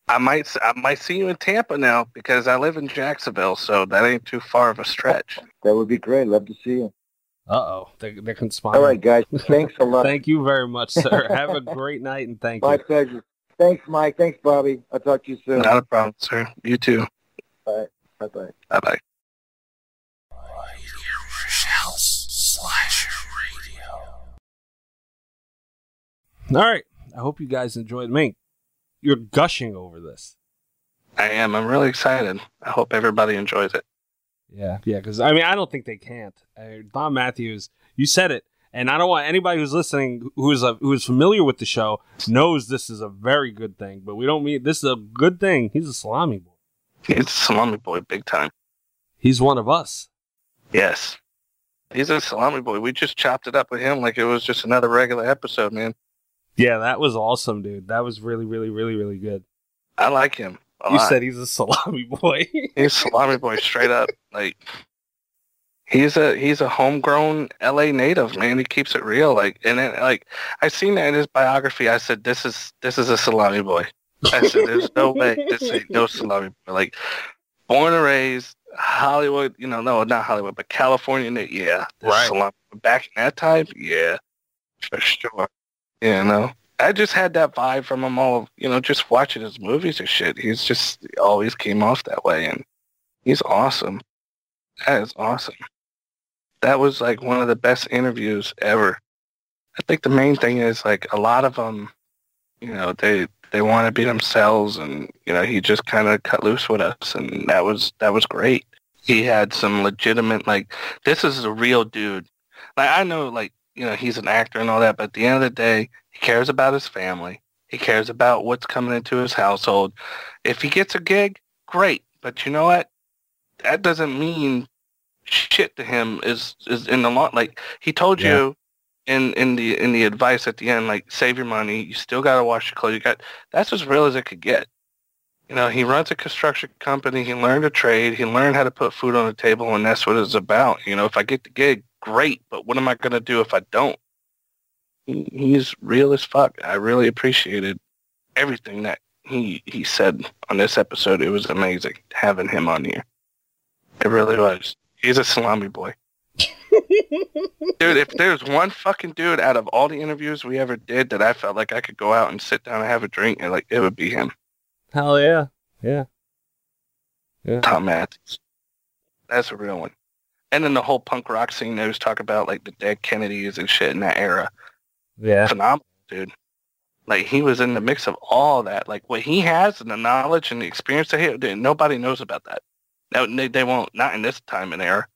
I might I might see you in Tampa now because I live in Jacksonville, so that ain't too far of a stretch. That would be great. Love to see you. Uh oh, they they're conspiring. All right, guys. Thanks a lot. Thank you very much, sir. Have a great night and thank My you. My pleasure. Thanks, Mike. Thanks, Bobby. I'll talk to you soon. Not a problem, sir. You too. Bye. Bye-bye. Bye bye. All right, I hope you guys enjoyed. Me, you're gushing over this. I am. I'm really excited. I hope everybody enjoys it. Yeah, yeah. Because I mean, I don't think they can't. Uh, Don Mathews, you said it, and I don't want anybody who's listening who is a, who is familiar with the show knows this is a very good thing. But we don't mean this is a good thing. He's a salami boy. He's a salami boy big time. He's one of us. Yes. He's a salami boy. We just chopped it up with him like it was just another regular episode, man. Yeah, that was awesome, dude. That was really, really, really, really good. I like him. You lot. said he's a salami boy. he's a salami boy straight up. Like he's a he's a homegrown LA native, man. He keeps it real. Like and then like I seen that in his biography. I said, This is this is a salami boy. I said, There's no way this ain't no salami boy. Like born and raised Hollywood, you know, no, not Hollywood, but California, yeah. Right. Salami. Back in that time, yeah, for sure. You know, I just had that vibe from him all, you know, just watching his movies and shit. He's just he always came off that way, and he's awesome. That is awesome. That was like one of the best interviews ever. I think the main thing is like a lot of them, you know, they they want to be themselves, and you know, he just kind of cut loose with us, and that was that was great. He had some legitimate like this is a real dude. Like I know, like you know, he's an actor and all that, but at the end of the day, he cares about his family. He cares about what's coming into his household. If he gets a gig, great. But you know what? That doesn't mean shit to him. Is is in the long like he told Yeah. you in in the in the advice at the end, like save your money. You still got to wash your clothes. You got that's as real as it could get. You know, he runs a construction company. He learned a trade. He learned how to put food on the table, and that's what it's about. You know, if I get the gig, great. But what am I going to do if I don't? He, he's real as fuck. I really appreciated everything that he he said on this episode. It was amazing having him on here. It really was. He's a salami boy. dude, if there's one fucking dude out of all the interviews we ever did that I felt like I could go out and sit down and have a drink and like it would be him. Hell yeah, yeah, yeah. Thom Mathews. That's a real one. And then the whole punk rock scene they was talking about like the dead Kennedys and shit in that era. Yeah, Phenomenal, dude. Like he was in the mix of all that. Like what he has and the knowledge and the experience that he dude, nobody knows about that. No, they, they won't. Not in this time and era.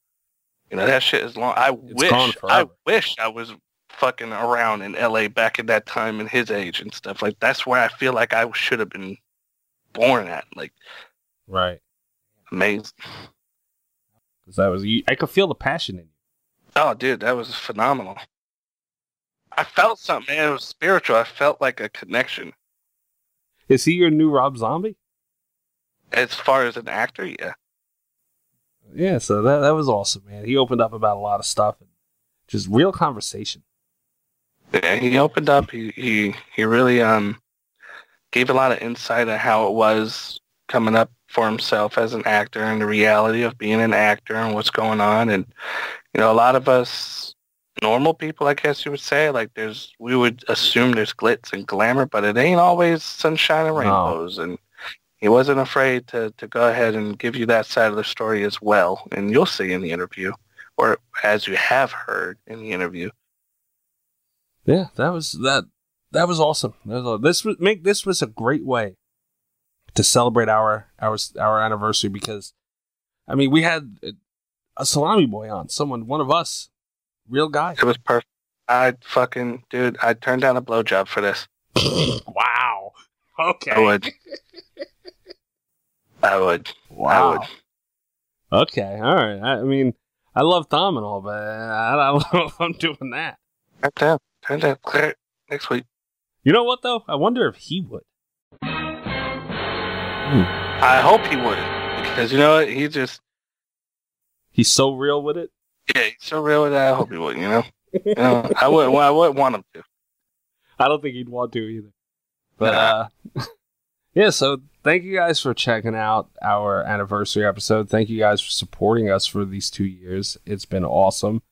You know that shit is long. I It's wish. I wish I was fucking around in L.A. back at that time and his age and stuff. Like that's where I feel like I should have been born at. Like right. amazing. Because that was you. I could feel the passion in you. Oh, dude, that was phenomenal. I felt something, man. It was spiritual. I felt like a connection. Is he your new Rob Zombie? As far as an actor, yeah. Yeah, so that that was awesome, man. He opened up about a lot of stuff and just real conversation. Yeah, he opened up. He he he really um gave a lot of insight on how it was coming up for himself as an actor and the reality of being an actor and what's going on. And you know, a lot of us normal people, I guess you would say, like there's we would assume there's glitz and glamour, but it ain't always sunshine and No. rainbows. And he wasn't afraid to to go ahead and give you that side of the story as well. And you'll see in the interview, or as you have heard in the interview. Yeah, that was that that was awesome. That was, this was make this was a great way to celebrate our our our anniversary because I mean we had a salami boy on someone one of us real guy. It was perfect. I fucking dude, I turned down a blowjob for this. wow. Okay. I would. I would. I Wow. would. Okay, all right. I, I mean, I love Tom and all, but I, I don't know if I'm doing that. Turn down. Turn down. Clear it next week. You know what though? I wonder if he would. I hope he wouldn't. Because you know what? He just, He's so real with it. yeah, he's so real with that. I hope he wouldn't, you know? You know, I wouldn't, I wouldn't want him to. I don't think he'd want to either. But uh yeah, so thank you guys for checking out our anniversary episode. Thank you guys for supporting us for these 2 years. It's been awesome.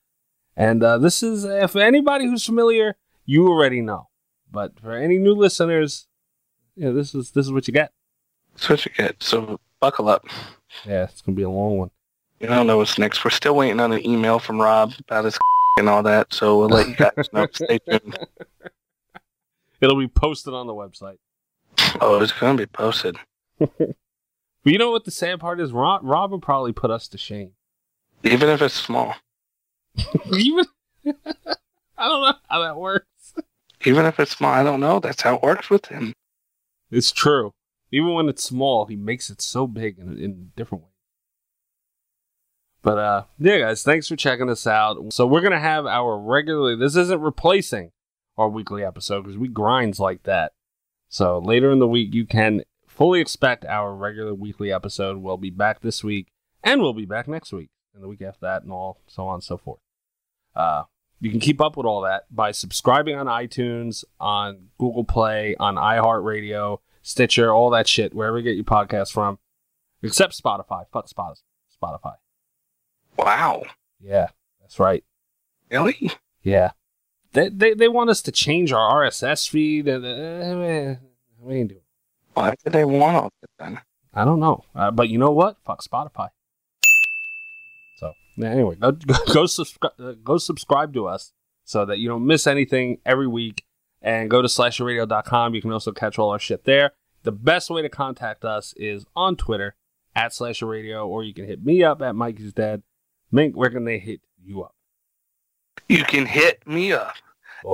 And uh this is if anybody who's familiar, you already know. But for any new listeners, you know, this is this is what you get. That's what you get. So buckle up. Yeah, it's going to be a long one. You don't know what's next. We're still waiting on an email from Rob about his and all that. So we'll let you guys know. Stay tuned. It'll be posted on the website. Oh, it's going to be posted. But you know what the sad part is? Rob, Rob will probably put us to shame. Even if it's small. Even I don't know how that works. Even if it's small, I don't know. That's how it works with him. It's true. Even when it's small, he makes it so big in, in different ways. But uh, yeah, guys, thanks for checking us out. So we're gonna have our regularly. This isn't replacing our weekly episode because we grinds like that. So later in the week, you can fully expect our regular weekly episode. We'll be back this week, and we'll be back next week, and the week after that, and all so on and so forth. Uh, you can keep up with all that by subscribing on iTunes, on Google Play, on iHeartRadio, Stitcher, all that shit, wherever you get your podcast from, except Spotify. Fuck Spotify. Spotify. Wow. Yeah, that's right. Really? Yeah. They, they, they want us to change our RSS feed. And, uh, we ain't doing it. Why did they want all that then? I don't know. Uh, but you know what? Fuck Spotify. So, anyway, go, go, go, subscri- uh, go subscribe to us so that you don't miss anything every week. And go to slasherradio.com. You can also catch all our shit there. The best way to contact us is on Twitter at Slasher Radio, or you can hit me up at Mikey's Dead. Mink, where can they hit you up? You can hit me up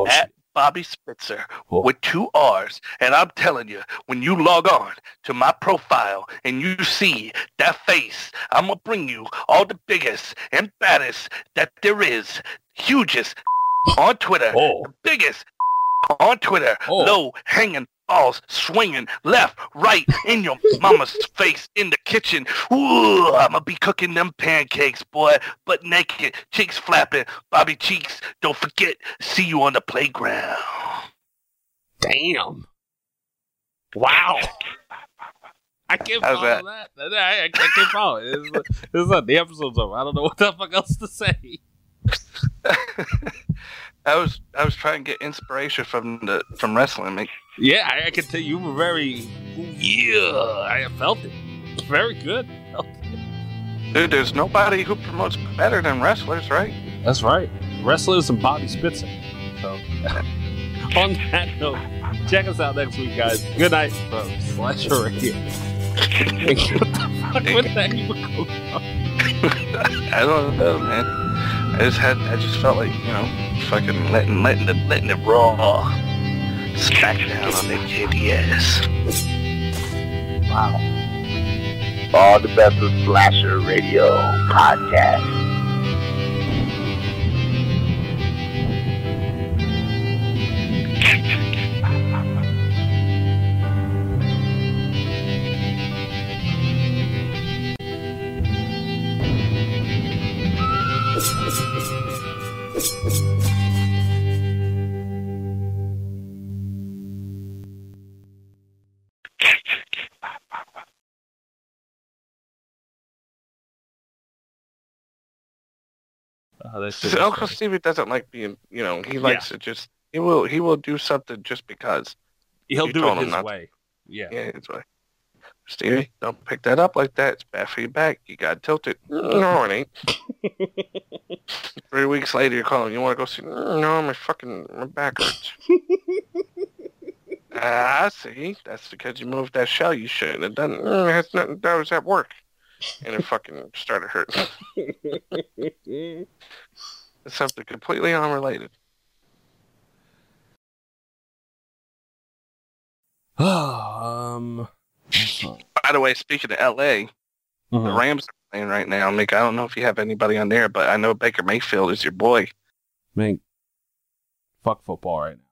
at. Bobby Spitzer Oh. with two R's. And I'm telling you, when you log on to my profile and you see that face, I'm going to bring you all the biggest and baddest that there is, hugest on Twitter, Oh. the biggest on Twitter, Oh. low hanging balls swinging left, right in your mama's face in the kitchen. Ooh, I'ma be cooking them pancakes, boy, but naked, cheeks flapping, Bobby cheeks. Don't forget, see you on the playground. Damn. Wow. I can't How's follow that. I, I, I can't follow it. It's, it's not, the episode's over. I don't know what the fuck else to say. I was I was trying to get inspiration from the from wrestling. Make Yeah, I, I can tell you were very. Yeah, I felt it. Very good. It. dude, there's nobody who promotes better than wrestlers, right? That's right. Wrestlers and Bobby Spitzer. So, on that note, check us out next week, guys. Good night from Slasher Radio. what the fuck would that go I don't know, man. I just had I just felt like you know fucking letting letting the letting it raw smack down on that kitty ass. Wow. All the best of Slasher Radio podcast. Oh, that shit So was Uncle. Stevie doesn't like being you know he likes to just he will he will do something just because. He'll you do it his not to. way. Yeah. Yeah, it's like Stevie, don't pick that up like that. It's bad for your back. You got tilted. No, it ain't. Three weeks later, you're calling. You want to go see? No, my fucking my back hurts. Ah, see. That's because you moved that shell you shouldn't have done. Mm, it has nothing. That was at work, and it fucking started hurting. It's something completely unrelated. um. By the way, speaking of L.A., the mhm. Rams are playing right now. Mick, I don't know if you have anybody on there, but I know Baker Mayfield is your boy. Man, fuck football right now.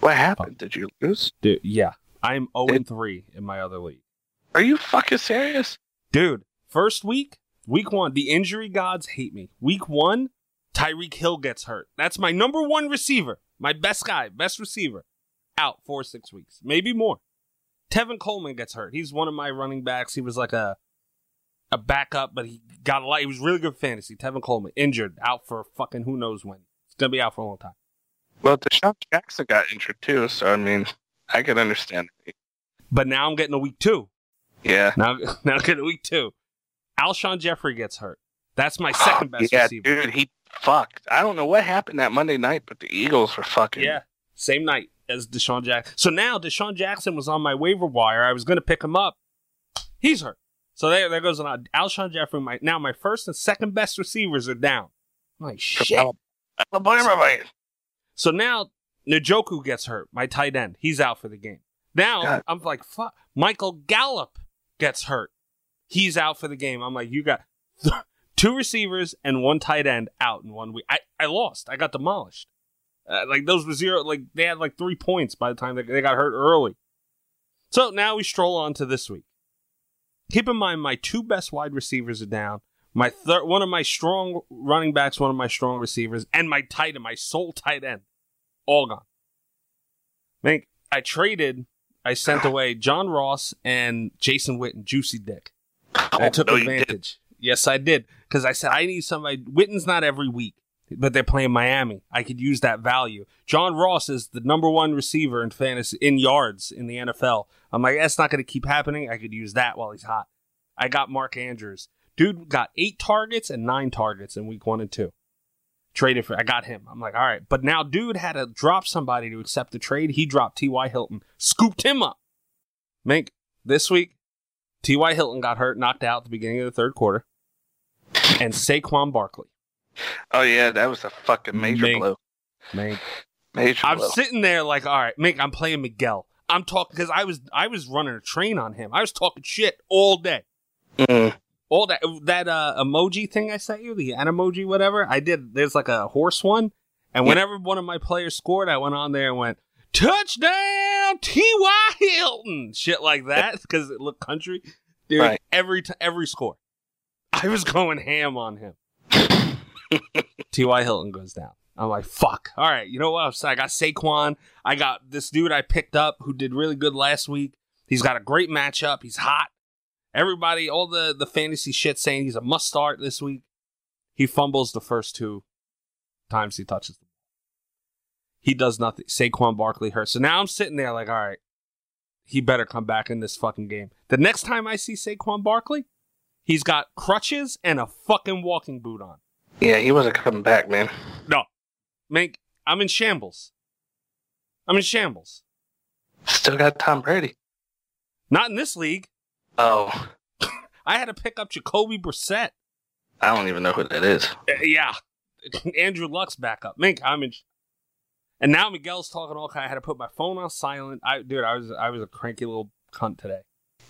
What happened? Did you lose? Dude, yeah. I'm 0 and 3 in my other league. Are you fucking serious? Dude, first week, week one, the injury gods hate me. Week one, Tyreek Hill gets hurt. That's my number one receiver, my best guy, best receiver, out four six weeks, maybe more. Tevin Coleman gets hurt. He's one of my running backs. He was like a a backup, but he got a lot. He was really good fantasy. Tevin Coleman injured, out for fucking who knows when. It's gonna be out for a long time. Well, DeSean Jackson got injured too, so I mean, I can understand. But now I'm getting a week two. Yeah. Now, now a week two. Alshon Jeffery gets hurt. That's my second best yeah, receiver. dude, he fucked. I don't know what happened that Monday night, but the Eagles were fucking. Yeah, same night as DeSean Jackson. So now DeSean Jackson was on my waiver wire. I was going to pick him up. He's hurt. So there, there goes on. Alshon Jeffery. My now my first and second best receivers are down. I'm like shit. Alabama, man. So now Njoku gets hurt. My tight end. He's out for the game. Now God. I'm like, fuck. Michael Gallup gets hurt. He's out for the game. I'm like, you got two receivers and one tight end out in one week. I, I lost. I got demolished. Uh, like those were zero. Like they had like three points by the time they, they got hurt early. So now we stroll on to this week. Keep in mind, my two best wide receivers are down. My third, one of my strong running backs, one of my strong receivers, and my tight end, my sole tight end, all gone. Think I traded. I sent away John Ross and Jason Witten, Juicy Dick. And I took Oh, no, advantage. Yes, I did. Because I said I need somebody. Witten's not every week, but they're playing Miami. I could use that value. John Ross is the number one receiver in fantasy in yards in the NFL. I'm like, that's not going to keep happening. I could use that while he's hot. I got Mark Andrews. Dude got eight targets and nine targets in week one and two. Traded for, I got him. I'm like, all right. But now, dude had to drop somebody to accept the trade. He dropped T.Y. Hilton, scooped him up. Mink, this week, T.Y. Hilton got hurt, knocked out at the beginning of the third quarter. And Saquon Barkley. Oh yeah, that was a fucking major Mink. blow. Mink. Major I'm blow. sitting there like, all right, Mink, I'm playing Miguel. I'm talking because I was I was running a train on him. I was talking shit all day. Mm. All that that uh, emoji thing I sent you, the an emoji, whatever. I did. There's like a horse one, and whenever one of my players scored, I went on there and went touchdown T.Y. Hilton, shit like that, because it looked country. Dude, Right. every t- every score, I was going ham on him. T.Y. Hilton goes down. I'm like, fuck. All right, you know what? I got Saquon. I got this dude I picked up who did really good last week. He's got a great matchup. He's hot. Everybody, all the, the fantasy shit saying he's a must start this week. He fumbles the first two times he touches the ball. He does nothing. Saquon Barkley hurts. So now I'm sitting there like, all right, he better come back in this fucking game. The next time I see Saquon Barkley, he's got crutches and a fucking walking boot on. Yeah, he wasn't coming back, man. No. Man, I'm in shambles. I'm in shambles. Still got Tom Brady. Not in this league. Oh, I had to pick up Jacoby Brissett. I don't even know who that is. Uh, yeah. Andrew Luck's backup. Mink, I'm in. And now Miguel's talking all kind. I had to put my phone on silent. I, dude, I was I was a cranky little cunt today.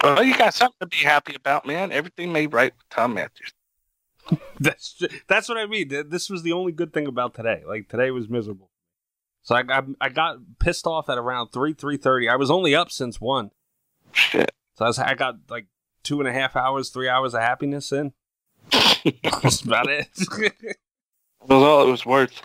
Well, you got something to be happy about, man. Everything made right with Thom Mathews. That's that's what I mean. This was the only good thing about today. Like today was miserable. So I got I got pissed off at around three three thirty. I was only up since one. Shit. So I, was, I got like two and a half hours, three hours of happiness in. That's about it. It was all it was worth.